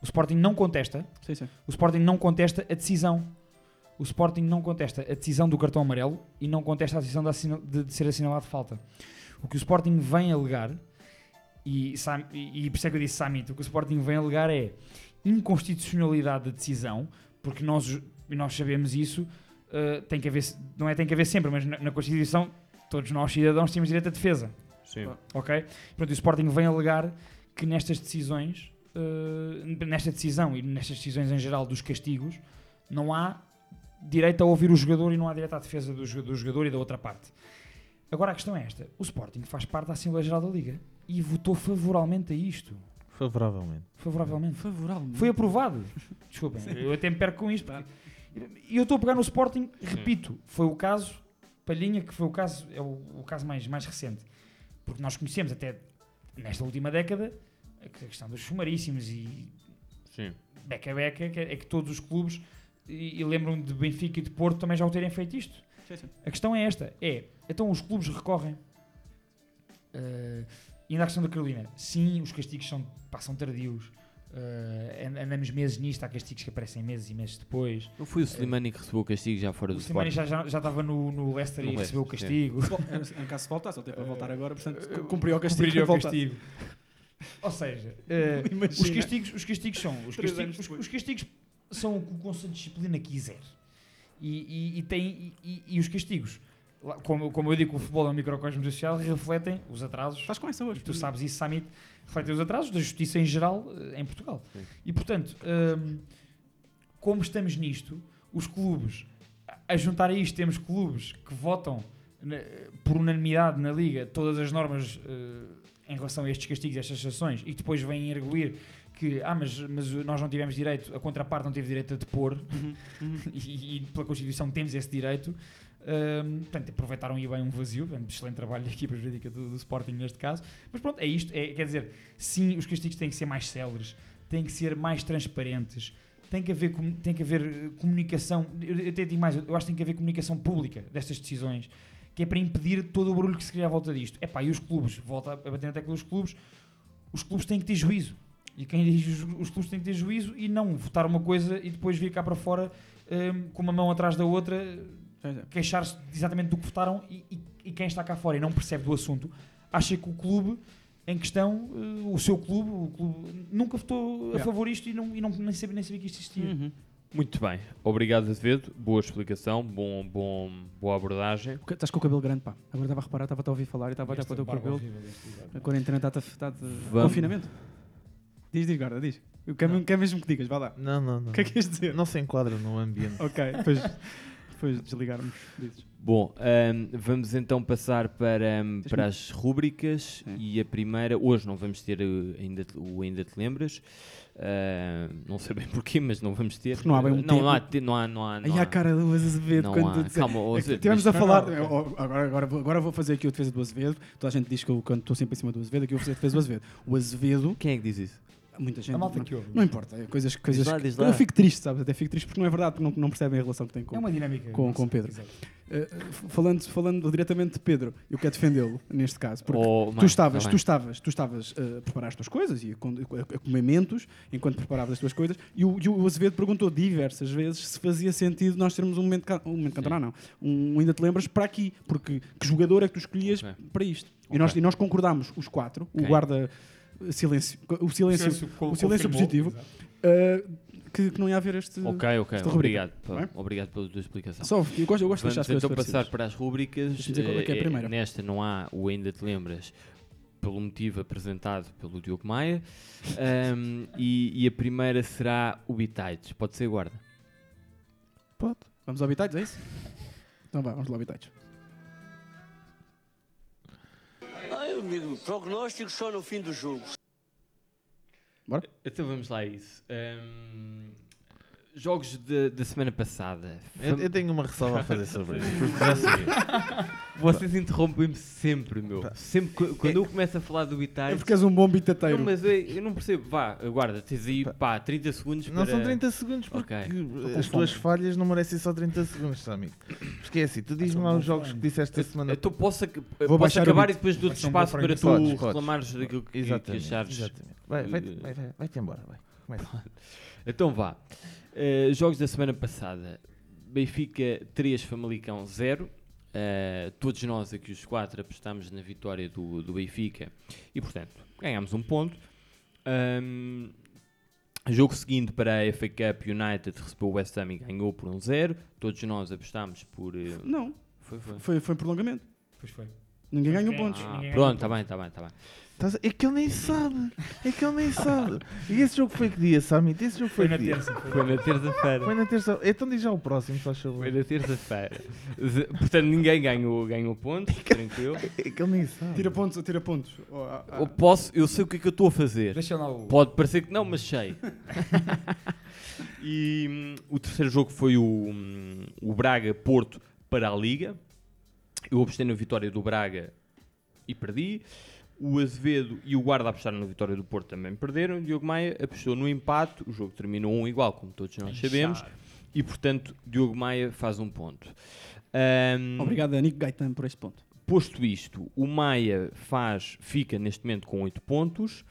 O Sporting não contesta. Sim, sim. O Sporting não contesta a decisão. O Sporting não contesta a decisão do cartão amarelo e não contesta a decisão de, assina- de- de ser assinalado falta. O que o Sporting vem alegar, e, e, e por isso é que eu disse Samit, o que o Sporting vem alegar é inconstitucionalidade da decisão, porque nós, nós sabemos isso, uh, tem que haver, não é tem que haver sempre, mas na, na Constituição todos nós cidadãos temos direito à defesa. Sim. Ok? Pronto, e o Sporting vem alegar que nestas decisões, uh, nesta decisão e nestas decisões em geral dos castigos, não há direito a ouvir o jogador e não há direito à defesa do, do jogador e da outra parte. Agora a questão é esta: o Sporting faz parte da Assembleia Geral da Liga e votou favoravelmente a isto. Favoravelmente. Favoravelmente. Favoravelmente. Foi aprovado. Desculpem, eu até me perco com isto. E eu estou a pegar no Sporting, repito, foi o caso, Palhinha, que foi o caso, é o, o caso mais, mais recente. Porque nós conhecemos até nesta última década a questão dos sumaríssimos e Sim. beca-beca, que é que todos os clubes, e, e lembro-me de Benfica e de Porto também já o terem feito isto. Sim, sim. A questão é esta: é, então os clubes recorrem. eh, e ainda a questão da Carolina, sim, os castigos são, pá, são tardios. eh, and- andamos meses nisto, há castigos que aparecem meses e meses depois. Não foi o Slimani que recebeu o castigo já fora O do Slimani Sporting? já, já, já estava no, no Leicester No e recebeu o castigo. Em caso se voltasse, ele teve para voltar agora, portanto, cumpriu o castigo. Cumpriria o castigo. Ou seja, eh, os, castigos, os castigos são. Os castigos, os, os castigos são o que o Conselho de Disciplina quiser. E, e, e, tem, e, e- e os castigos, como, como eu digo, o futebol é um microcosmo social, refletem os atrasos. Estás com essa hoje. Tu sabes isso, Samit, refletem os atrasos da justiça em geral eh, em Portugal. E portanto, hum, como estamos nisto, os clubes, a- juntar a isto, temos clubes que votam na- por unanimidade na Liga todas as normas eh, em relação a estes castigos, a estas sanções, e depois vêm arguir que ah, mas, mas nós não tivemos direito, a contraparte não teve direito a depor, e, e pela Constituição temos esse direito. Hum, portanto, aproveitaram aí bem um vazio, excelente trabalho da equipa jurídica do, do Sporting neste caso. Mas pronto, é isto. É, quer dizer, sim, os castigos têm que ser mais céleres, têm que ser mais transparentes, tem que haver, tem que haver eh, comunicação. Eu, até digo mais, eu acho que tem que haver comunicação pública destas decisões, que é para impedir todo o barulho que se cria à volta disto. É pá, e os clubes, volta a bater na tecla dos clubes, os clubes têm que ter juízo. E quem dirige os, os clubes tem que ter juízo e não votar uma coisa e depois vir cá para fora com uma mão atrás da outra, queixar-se exatamente do que votaram e, e- e quem está cá fora e não percebe do assunto acha que o clube em questão, eh, o seu clube, o clube nunca votou a favor disto e, não, e não, nem, sabia, nem sabia que isto existia. Uhum. Muito bem. Obrigado, Azevedo. Boa explicação, bom, bom, boa abordagem. Estás com o cabelo grande, pá. Agora estava a reparar, estava a ouvir falar e estava a olhar para o teu cabelo. horrível. A quarentena está-te está Vamos. Confinamento. Diz, diz, guarda, diz. Eu quero, quero mesmo que digas, vá lá. Não, não, não. O que é que ias dizer? Não se enquadra no ambiente. ok, depois, depois de desligarmos. Dizes. Bom, ahm, vamos então passar para, ahm, para as rúbricas e a primeira, hoje não vamos ter uh, ainda, te- o Ainda Te Lembras, Ah, não sei bem porquê, mas não vamos ter. Porque não há bem um não, tempo. não há, te- não há, não há, não Aí há. a cara do Azevedo quando há. Calma, o É Azevedo, a falar. Agora, agora, vou- agora vou fazer aqui a defesa do Azevedo. Toda a gente diz que eu quando estou sempre em cima do Azevedo, aqui eu vou fazer a defesa do Azevedo. O Azevedo. Quem é que diz isso? Muita gente. A malta não, que ouve. não importa. é Coisas, coisas lá, que- diz lá. Eu fico triste, sabes? Até fico triste porque não é verdade, porque não, não percebem a relação que tem com, É uma dinâmica, com, com Pedro. Uh, falando, falando diretamente de Pedro, eu quero defendê-lo neste caso, porque Oh, tu mãe, estavas, tá tu estavas, tu estavas uh, a preparar as tuas coisas e a, a- a comer mentos enquanto preparavas as tuas coisas, e o, e o Azevedo perguntou diversas vezes se fazia sentido nós termos um momento, um momento cantonar, não, um ainda te lembras para aqui, porque que jogador é que tu escolhias Ok. para isto? E, Ok. nós, e nós concordámos, os quatro, o Ok. guarda silêncio, o silêncio, silêncio o silêncio positivo, uh, que, que não ia haver este. Ok, ok, obrigado, é? obrigado pela tua explicação. Só, eu gosto, eu gosto de Vamos deixar as coisas então passar para as rubricas. Deixa-me dizer qual é que é a Eh, primeira. Nesta não há o ainda te lembras, pelo motivo apresentado pelo Diogo Maia. Ahm, e, e a primeira será o Bitites. Pode ser guarda. Pode. Vamos ao Habitats, é isso? Então vá, vamos lá ao Ai, amigo, prognóstico só no fim do jogo. Bora? Então vamos lá a isso. Ahm, jogos da semana passada. Eu- eu tenho uma ressalva a fazer sobre isso, porque já sabia. Vocês interrompem-me sempre, meu. Sempre que- quando eu começo a falar do Bitites. É porque és um bom bitateiro. Não, mas eu, eu não percebo. Vá, guarda, tens aí pá, 30 segundos Não para... são 30 segundos porque Ok. as tuas falhas não merecem só 30 segundos, Sami. Porque é assim, tu diz-me lá os jogos que disseste esta semana. Então posso, ac- Vou posso acabar e depois dou-te espaço para tu. Podes, reclamares daquilo que, que Exatamente, achares. exatamente. Vai, vai, vai, vai, vai-te embora, vai. Começa. então vá. Eh, jogos da semana passada. Benfica 3, Famalicão 0. Eh, todos nós aqui, os quatro, apostámos na vitória do, do Benfica e, portanto, ganhámos um ponto. Ahm, jogo seguinte para a FA Cup, United recebeu o West Ham e ganhou por um 0. Todos nós apostámos por. eh, Não. Foi, foi. Foi, foi prolongamento. Pois foi. Ninguém ganhou pontos. Ah, ninguém pronto, está bem, está bem, está bem. É que ele nem sabe. É que ele nem sabe. E esse jogo foi que dia, Samit? Esse jogo foi, Foi que na dia? terça, foi. Na terça-feira. Foi na terça. Então diz já o próximo, faz favor. Foi na terça-feira. Z- Portanto, ninguém ganhou, ganhou pontos, tranquilo. É que ele nem sabe. Tira pontos, tira pontos. Oh, ah, ah. Eu posso, eu sei o que é que eu estou a fazer. Deixa lá o- Pode parecer que não, mas sei. e hum, o terceiro jogo foi o, hum, o Braga-Porto para a Liga. Eu apostei na vitória do Braga e perdi. O Azevedo e o Guarda apostaram na vitória do Porto também perderam. Diogo Maia apostou no empate. O jogo terminou um igual, como todos nós sabemos. E portanto, Diogo Maia faz um ponto. Hum, Obrigado a Nico Gaetan por este ponto. Posto isto, o Maia faz, fica neste momento com 8 pontos,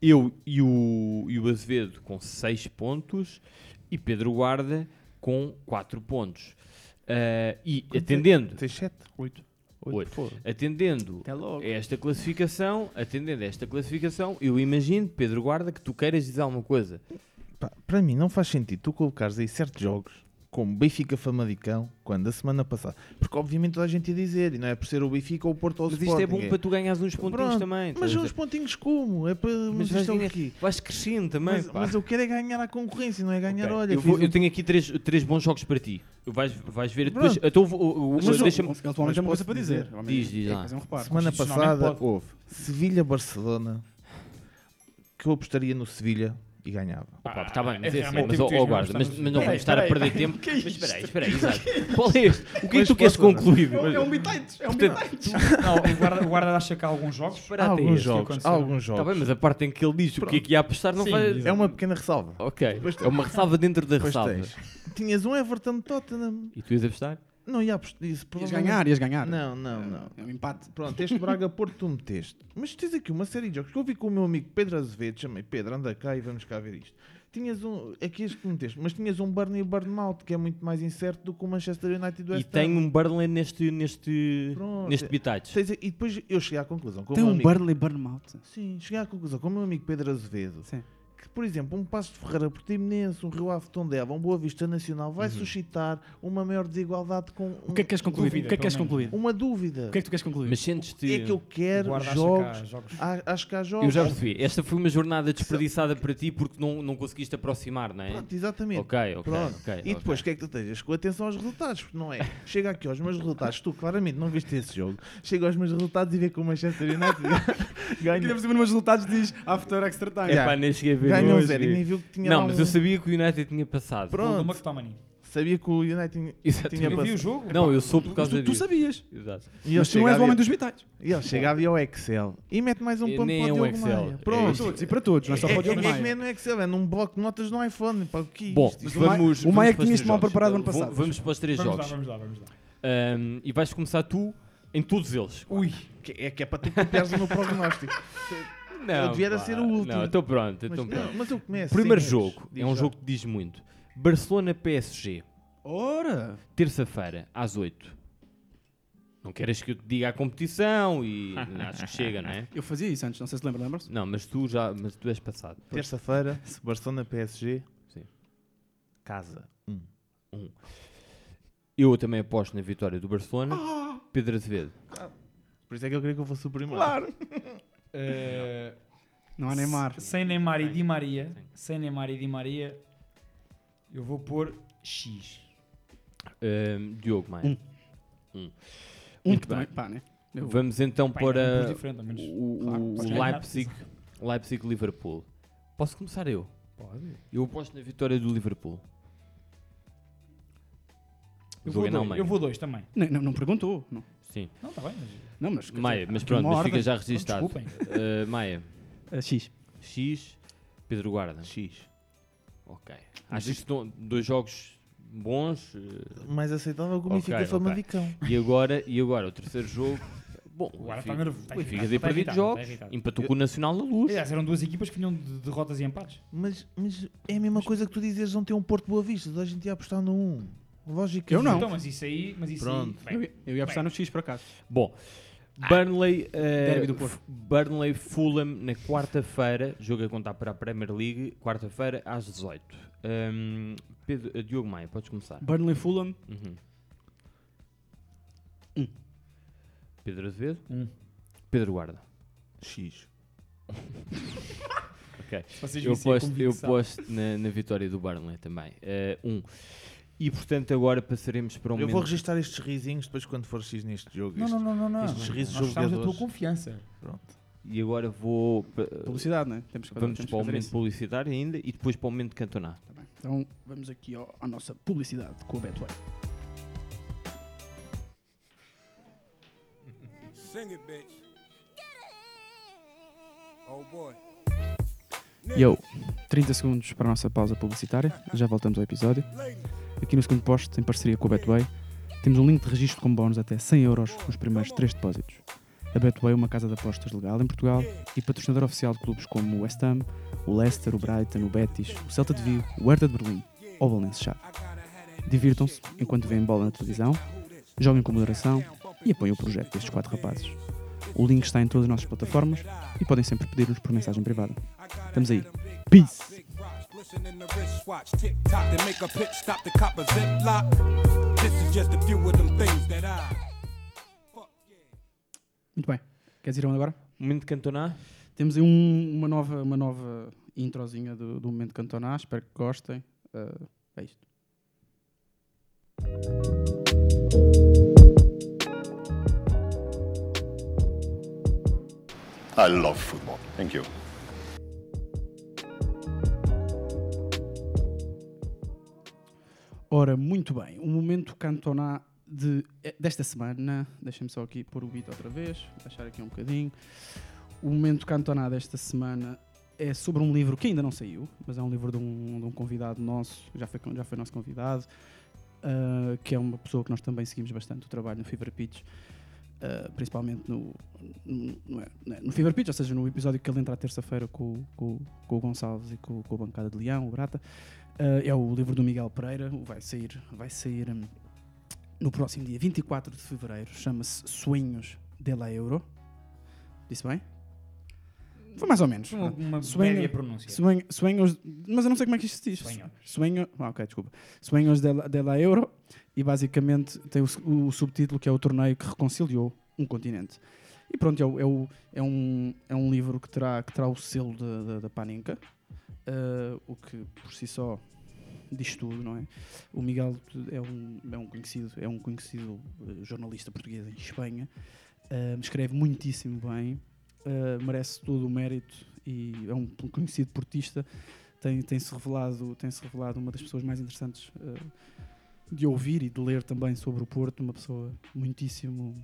eu e o, e o Azevedo com 6 pontos e Pedro Guarda com 4 pontos. Ah, e atendendo. Tens 7? 8. Oito. Atendendo a esta classificação, atendendo a esta classificação, eu imagino, Pedro Guarda, que tu queiras dizer alguma coisa. Pá, para mim não faz sentido tu colocares aí certos jogos como Benfica Famalicão, quando a semana passada, porque obviamente toda a gente ia dizer, e não é por ser o Benfica ou o Porto ou o Mas isto Sporting. é bom para tu ganhares uns pontinhos Pronto, também. Mas uns pontinhos como? É para, mas, Mas vais, isto é ganhar- quê? vais crescendo também. Mas, mas eu quero é ganhar a concorrência, não é ganhar, Ok, olha. eu, vou- fiz eu um- tenho aqui três, três bons jogos para ti. Vais, vais ver depois. Pronto. Então, vou- o- o- Mas mas deixa-me. provavelmente tem uma coisa para dizer. Diz, diz Tem lá. um reparo. Semana Constitucionalmente passada pode. houve Sevilha-Barcelona, que eu apostaria no Sevilha e ganhava. Opa, tá bem, mas, é é assim, mas, para guarda, mas, mas não vamos estar a perder tempo. que é Mas isto? espera aí, espera aí, exato. Qual é este? O que é que tu queres concluir? É um bitites, é um bitites. Não, o guarda, o guarda acha que há alguns jogos. É alguns jogos, aconteceu? alguns jogos. Está bem, mas a parte em que ele diz o que é que ia apostar não exato. É uma pequena ressalva. Ok, é uma ressalva dentro da ressalva. Tinhas um Everton Tottenham. E tu ias apostar? Não ia apostar. Isso, Ias provavelmente- ganhar, ias ganhar. Não, não, não. É um empate. Pronto, este Braga-Porto tu meteste. Mas tens aqui uma série de jogos que eu vi com o meu amigo Pedro Azevedo, chamei Pedro, anda cá e vamos cá ver isto. Tinhas um, aqui este que meteste, mas tinhas um Burnley e Burnout, que é muito mais incerto do que o Manchester United do E West Ham. tem um Burnley neste, neste, Pronto. neste Bitites. Tens- E depois eu cheguei à conclusão. Com Tem meu um amigo, Burnley Burnout. Sim, cheguei à conclusão com o meu amigo Pedro Azevedo. Sim. Que, por exemplo, um Passo de Ferreira Portimonense, um Rio Ave de Tondela, um Boa Vista Nacional vai suscitar uma maior desigualdade com... O que é que queres concluir? O Dúvida, que é que queres concluir? Uma dúvida. O que é que tu queres concluir? Mas sentes-te. É que eu quero que jogos. há jogos. Acho que há jogos. Eu já percebi. Esta foi uma jornada desperdiçada para ti porque não, não conseguiste aproximar, não é? Pronto, exatamente. Ok, ok. Pronto. ok, e depois ok. que é que tu estejas com atenção aos resultados, porque não é? Chega aqui aos meus resultados, tu claramente não viste esse jogo. Chega aos meus resultados e vê que o Manchester United ganha. Queremos ver nos meus resultados diz After Extra Time. É pá, nem cheguei a ver Ganha um hoje. zero e nem viu que tinha Não, lá mas um- eu sabia que o United tinha passado. Pronto. Do McTominay. Sabia que o United Exatamente. tinha Eu vi o passado. jogo. Não, eu sou por causa Tu, tu disso. sabias. Exato. E Mas tu não és o homem dos bitites. E ele chegava ao Excel e mete mais um ponto para o é um Diogo Excel. Maia. É Pronto. isto. Todos, e para todos, não é só É, para o é, Diogo é que Maia. nem no Excel, é num bloco de notas no iPhone. Pá, o que é Bom, isto? Mas o Maia- vamos, o Maia que tinha isto mal preparado ano passado. Vamos para os três Vamos lá, jogos. vamos lá, vamos lá. E vais começar tu em todos eles. Ui. É que é para tu copiares o meu prognóstico. Eu devia pá, ser o último. Não, estou pronto. Mas, Então não, pronto. mas eu começo. Primeiro jogo. É um jogo que diz muito. Barcelona-PSG. Ora! Terça-feira, às 8. Não queres que eu te diga a competição e acho que chega, não é? Eu fazia isso antes, não sei se lembra, lembra-se? Não, mas tu já mas tu és passado. Terça-feira, Barcelona PSG. Sim. Casa. Um. Um. Eu também aposto na vitória do Barcelona. Pedro Azevedo. Por isso é que eu queria que eu fosse o primeiro. Claro. Eh, Não há Neymar. Sem Neymar e Di Maria, sem Neymar e Di Maria, eu vou pôr X. Ahm, Diogo Maia. Um. Um. Um Muito também, bem. pá, né? Eu- Vamos então Pá, para é um menos. o, Claro, o. Leipzig, Leipzig Liverpool. Posso começar eu? Pode. Eu aposto na vitória do Liverpool. Eu vou, dois, eu vou dois também. Não, não, não perguntou. Não. Sim. Não, está bem, mas. Não, mas. Maia, dizer, mas pronto, mas fica já registado. desculpem. Uh, Maia. Uh, X. X. Pedro Guarda. X. Ok. Achas que estão dois jogos bons? uh, Mais aceitável que o ok, Benfica ok. Famalicão. E agora, e agora o terceiro jogo? Bom, o Agora Benfica, está nervoso, o Benfica irritado, tem está perdido irritado, jogos, empatou com o Nacional da Luz. Aliás, eram duas equipas que vinham de derrotas e empates. Mas, mas é a mesma coisa que tu dizes não ter um Porto Boa Vista. A gente ia apostar no 1. Lógico Eu não. Então, mas isso aí. Mas isso Pronto. aí Eu, bem, eu ia apostar no X por acaso. Bom, Burnley, Derby do Porto. F- Burnley Fulham na quarta-feira, jogo a contar para a Premier League, quarta-feira às 18. Um, Pedro, eh, Diogo Maia, podes começar. Burnley Fulham. Uhum. Um. Pedro Azevedo? Um. Pedro Guarda. X. ok. Vocês Eu posto, eu posto na, na vitória do Burnley também. Eh, um. E portanto agora passaremos para um Eu vou momento- registrar estes risinhos depois quando for X neste jogo. Não, Estes- não, não, não, não. Estes risos Nós da tua confiança. Pronto. E agora vou. Publicidade, não é? Temos que fazer, Vamos temos para o momento isso. publicitário ainda e depois para o momento cantonar. Tá bem. Então vamos aqui ao- à nossa publicidade com o Betway. Sing it, bitch. Oh boy. Yo, 30 segundos para a nossa pausa publicitária. Já voltamos ao episódio. Aqui no segundo posto, em parceria com a Betway, temos um link de registro com bónus até 100 euros nos primeiros 3 depósitos. A Betway é uma casa de apostas legal em Portugal e patrocinador oficial de clubes como o West Ham, o Leicester, o Brighton, o Betis, o Celta de Vigo, o Hertha de Berlim ou o Valencia. Divirtam-se enquanto veem bola na televisão, joguem com moderação e apoiem o projeto destes quatro rapazes. O link está em todas as nossas plataformas e podem sempre pedir-nos por mensagem privada. Estamos aí. Peace! The wristwatch, tick tock, they make a pit stop to cop a ziplock. This is just a few of them things that I. Muito bem. Queres ir onde agora? Momento cantonar? Temos aí um- uma, nova, uma nova introzinha do, do momento cantonar. Espero que gostem. Uh, é isto. I love football. Thank you. Ora, muito bem. O momento cantonar de, eh, desta semana. Deixem-me só aqui pôr o beat outra vez. Deixar aqui um bocadinho. O momento cantonar desta semana é sobre um livro que ainda não saiu, mas é um livro de um, de um convidado nosso, já foi, já foi nosso convidado, uh, que é uma pessoa que nós também seguimos bastante o trabalho no Fever Pitch, uh, principalmente no, no, no, é, no Fever Pitch, ou seja, no episódio que ele entra à terça-feira com, com, com o Gonçalves e com, com a bancada de Leão, o Brata. Uh, é o livro do Miguel Pereira, vai sair, vai sair um, no próximo dia 24 de fevereiro, chama-se Sonhos de la Euro. Disse bem? Foi mais ou menos. Uma- né? uma média pronúncia. Sonhos, mas eu não sei como é que isto se diz. Sonhos. Sonho, ah, ok, desculpa. Sonhos de la, de la Euro e basicamente tem o, su- o subtítulo que é o torneio que reconciliou um continente. E pronto, é, o- é, o- é um, é um livro que terá, que terá o selo da, Paninca, eh, o que por si só diz tudo, não é? O Miguel é um, é um conhecido, é um conhecido eh, jornalista português em Espanha, eh, escreve muitíssimo bem, eh, merece todo o mérito e é um conhecido portista, tem, tem-se revelado, tem-se revelado uma das pessoas mais interessantes eh, de ouvir e de ler também sobre o Porto, uma pessoa muitíssimo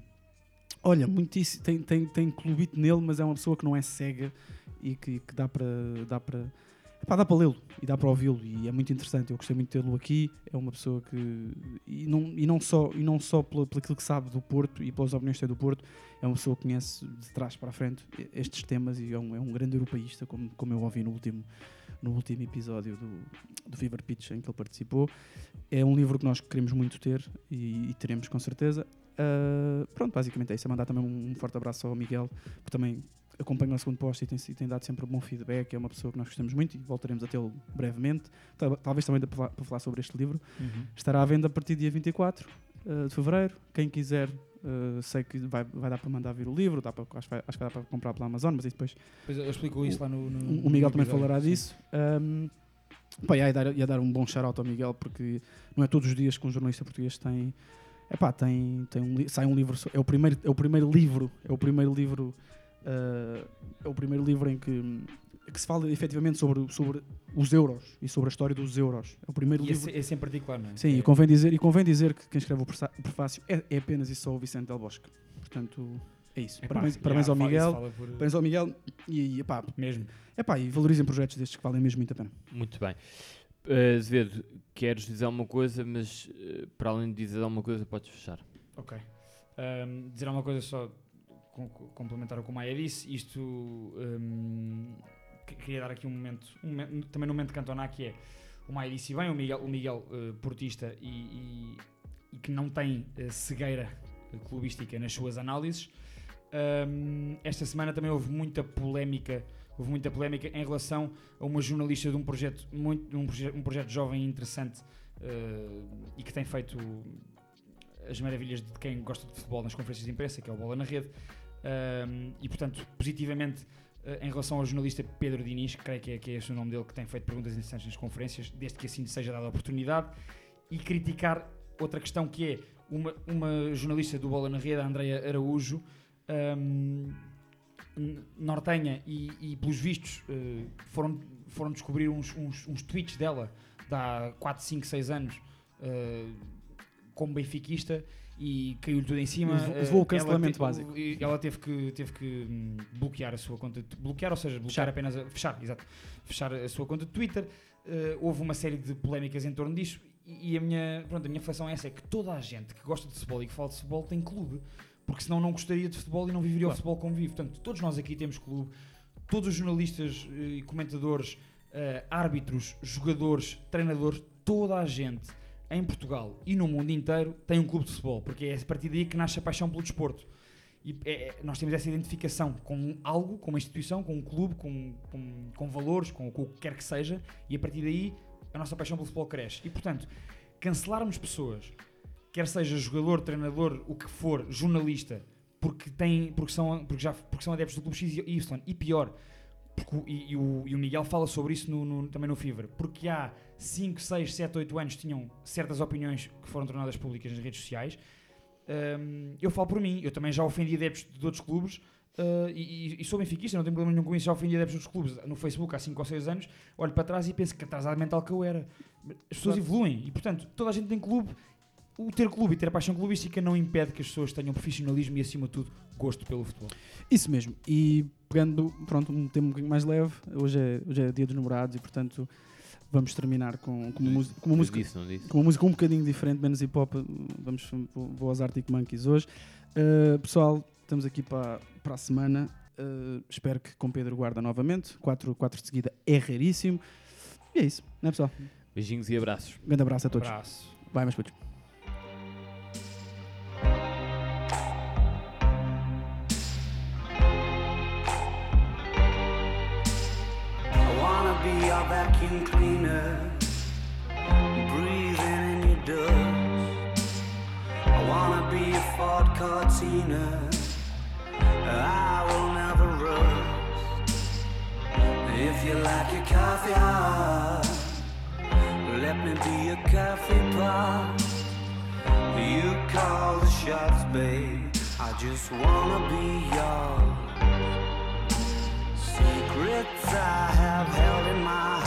Olha, muitíssimo, tem, tem, tem clubite nele, mas é uma pessoa que não é cega e que, que dá para dá para epá, dá para lê-lo e dá para ouvi-lo e é muito interessante. Eu gostei muito de tê-lo aqui. É uma pessoa que e não, e não só e não só pelo, pelo que sabe do Porto e pelas opiniões que tem do Porto, é uma pessoa que conhece de trás para a frente estes temas e é um, é um grande europeísta, como, como eu ouvi no último no último episódio do, do Fever Pitch em que ele participou. É um livro que nós queremos muito ter e, e teremos com certeza. Uh, pronto, basicamente é isso. É mandar também um, um forte abraço ao Miguel, por também acompanha o segundo posto e tem, tem dado sempre bom feedback. É uma pessoa que nós gostamos muito e voltaremos a tê-lo brevemente. Tal- Talvez também para falar, sobre este livro. Uhum. Estará à venda a partir do dia 24 eh, de fevereiro. Quem quiser, eh, sei que vai, vai dar para mandar vir o livro, dá para, acho, que vai, acho que dar para comprar pela Amazon, mas depois. Pois eu explico isso o- lá no- no- O Miguel no também episódio, falará sim. disso. Um, pá, ia, dar, ia dar um bom shout-out ao Miguel, porque não é todos os dias que um jornalista português tem. Epá, tem, tem um, sai um livro, é o primeiro, é o primeiro livro, é o primeiro livro, uh, é o primeiro livro em que, que se fala efetivamente sobre, sobre os euros e sobre a história dos euros. É o primeiro E livro. esse, esse em particular, não é? Sim, É- e convém dizer, e convém dizer que quem escreve o prefácio é, é apenas e só o Vicente Del Bosque. Portanto, é isso. Epá, parabéns parabéns ao Miguel. por- Parabéns ao Miguel e, epá, Mesmo. Epá, e valorizem projetos destes que valem mesmo muito a pena. Muito bem. Uh, Azevedo, queres dizer alguma coisa, mas uh, para além de dizer alguma coisa, podes fechar. Ok. Um, dizer uma coisa só, complementar o que o Maia disse, isto um, que- queria dar aqui um momento, um momento- também no momento de Cantona, que é o Maia disse bem, o Miguel, o Miguel uh, portista e, e- e que não tem uh, cegueira uh, clubística nas suas análises. Um, esta semana também houve muita polémica, houve muita polémica em relação a uma jornalista de um projeto muito, um, proje- um projeto jovem e interessante uh, e que tem feito as maravilhas de quem gosta de futebol nas conferências de imprensa, que é o Bola na Rede, Um, e portanto, positivamente uh, em relação ao jornalista Pedro Diniz, que creio que é, que é o nome dele, que tem feito perguntas interessantes nas conferências, desde que assim lhe seja dada a oportunidade, e criticar outra questão que é uma, uma jornalista do Bola na Rede, a Andrea Araújo, um, nortenha e, e, pelos vistos uh, foram, foram descobrir uns, uns, uns tweets dela de há 4, 5, 6 anos uh, como benfiquista e caiu-lhe tudo em cima. Levou- Uh, levou o ela cancelamento te- básico. e Ela teve que, teve que hum, bloquear a sua conta, bloquear, ou seja, bloquear Fechar. apenas, a, fechar, exato, fechar a sua conta de Twitter. Uh, houve uma série de polémicas em torno disso e a minha, pronto, a minha reflexão é essa, é que toda a gente que gosta de futebol e que fala de futebol tem clube, porque senão não gostaria de futebol e não viveria o futebol como vive. Portanto, todos nós aqui temos clube, todos os jornalistas eh, e comentadores, eh, árbitros, jogadores, treinadores, toda a gente em Portugal e no mundo inteiro tem um clube de futebol, porque é a partir daí que nasce a paixão pelo desporto. E é- é- nós temos essa identificação com algo, com uma instituição, com um clube, com, com, com valores, com, com o que quer que seja, e a partir daí a nossa paixão pelo futebol cresce. E portanto, cancelarmos pessoas, quer seja jogador, treinador, o que for, jornalista, porque, tem, porque, são, porque, já, porque são adeptos do clube X e Y, e pior, porque e, e o, e o Miguel fala sobre isso no- no- também no Fever, porque há 5, 6, 7, 8 anos tinham certas opiniões que foram tornadas públicas nas redes sociais. Hum, eu falo por mim, eu também já ofendi adeptos de outros clubes uh, e, e- sou benfiquista, não tenho problema nenhum com isso, já ofendi adeptos de outros clubes no Facebook há 5 ou 6 anos, olho para trás e penso que atrasado mental que eu era. As pessoas Claro. evoluem e, portanto, toda a gente tem clube. O ter clube e ter a paixão clubística não impede que as pessoas tenham profissionalismo e, acima de tudo, gosto pelo futebol. Isso mesmo. E pegando, pronto, um tema um bocadinho mais leve, hoje é, hoje é dia dos namorados e, portanto, vamos terminar com, com uma, música- com uma música. disse, disse. Com uma música um bocadinho diferente, menos hip hop. Vamos, vou, vou aos Arctic Monkeys hoje. Uh, pessoal, estamos aqui para, para a semana. Uh, espero que com Pedro Guarda novamente. 4 quatro de seguida é raríssimo. E é isso, não é pessoal? Beijinhos e abraços. Um grande abraço a todos. Abraço. Vai, meus putos. Cortina, I will never rust. If you like your coffee hot, let me be a coffee pot. You call the shots, babe. I just wanna be yours. Secrets I have held in my heart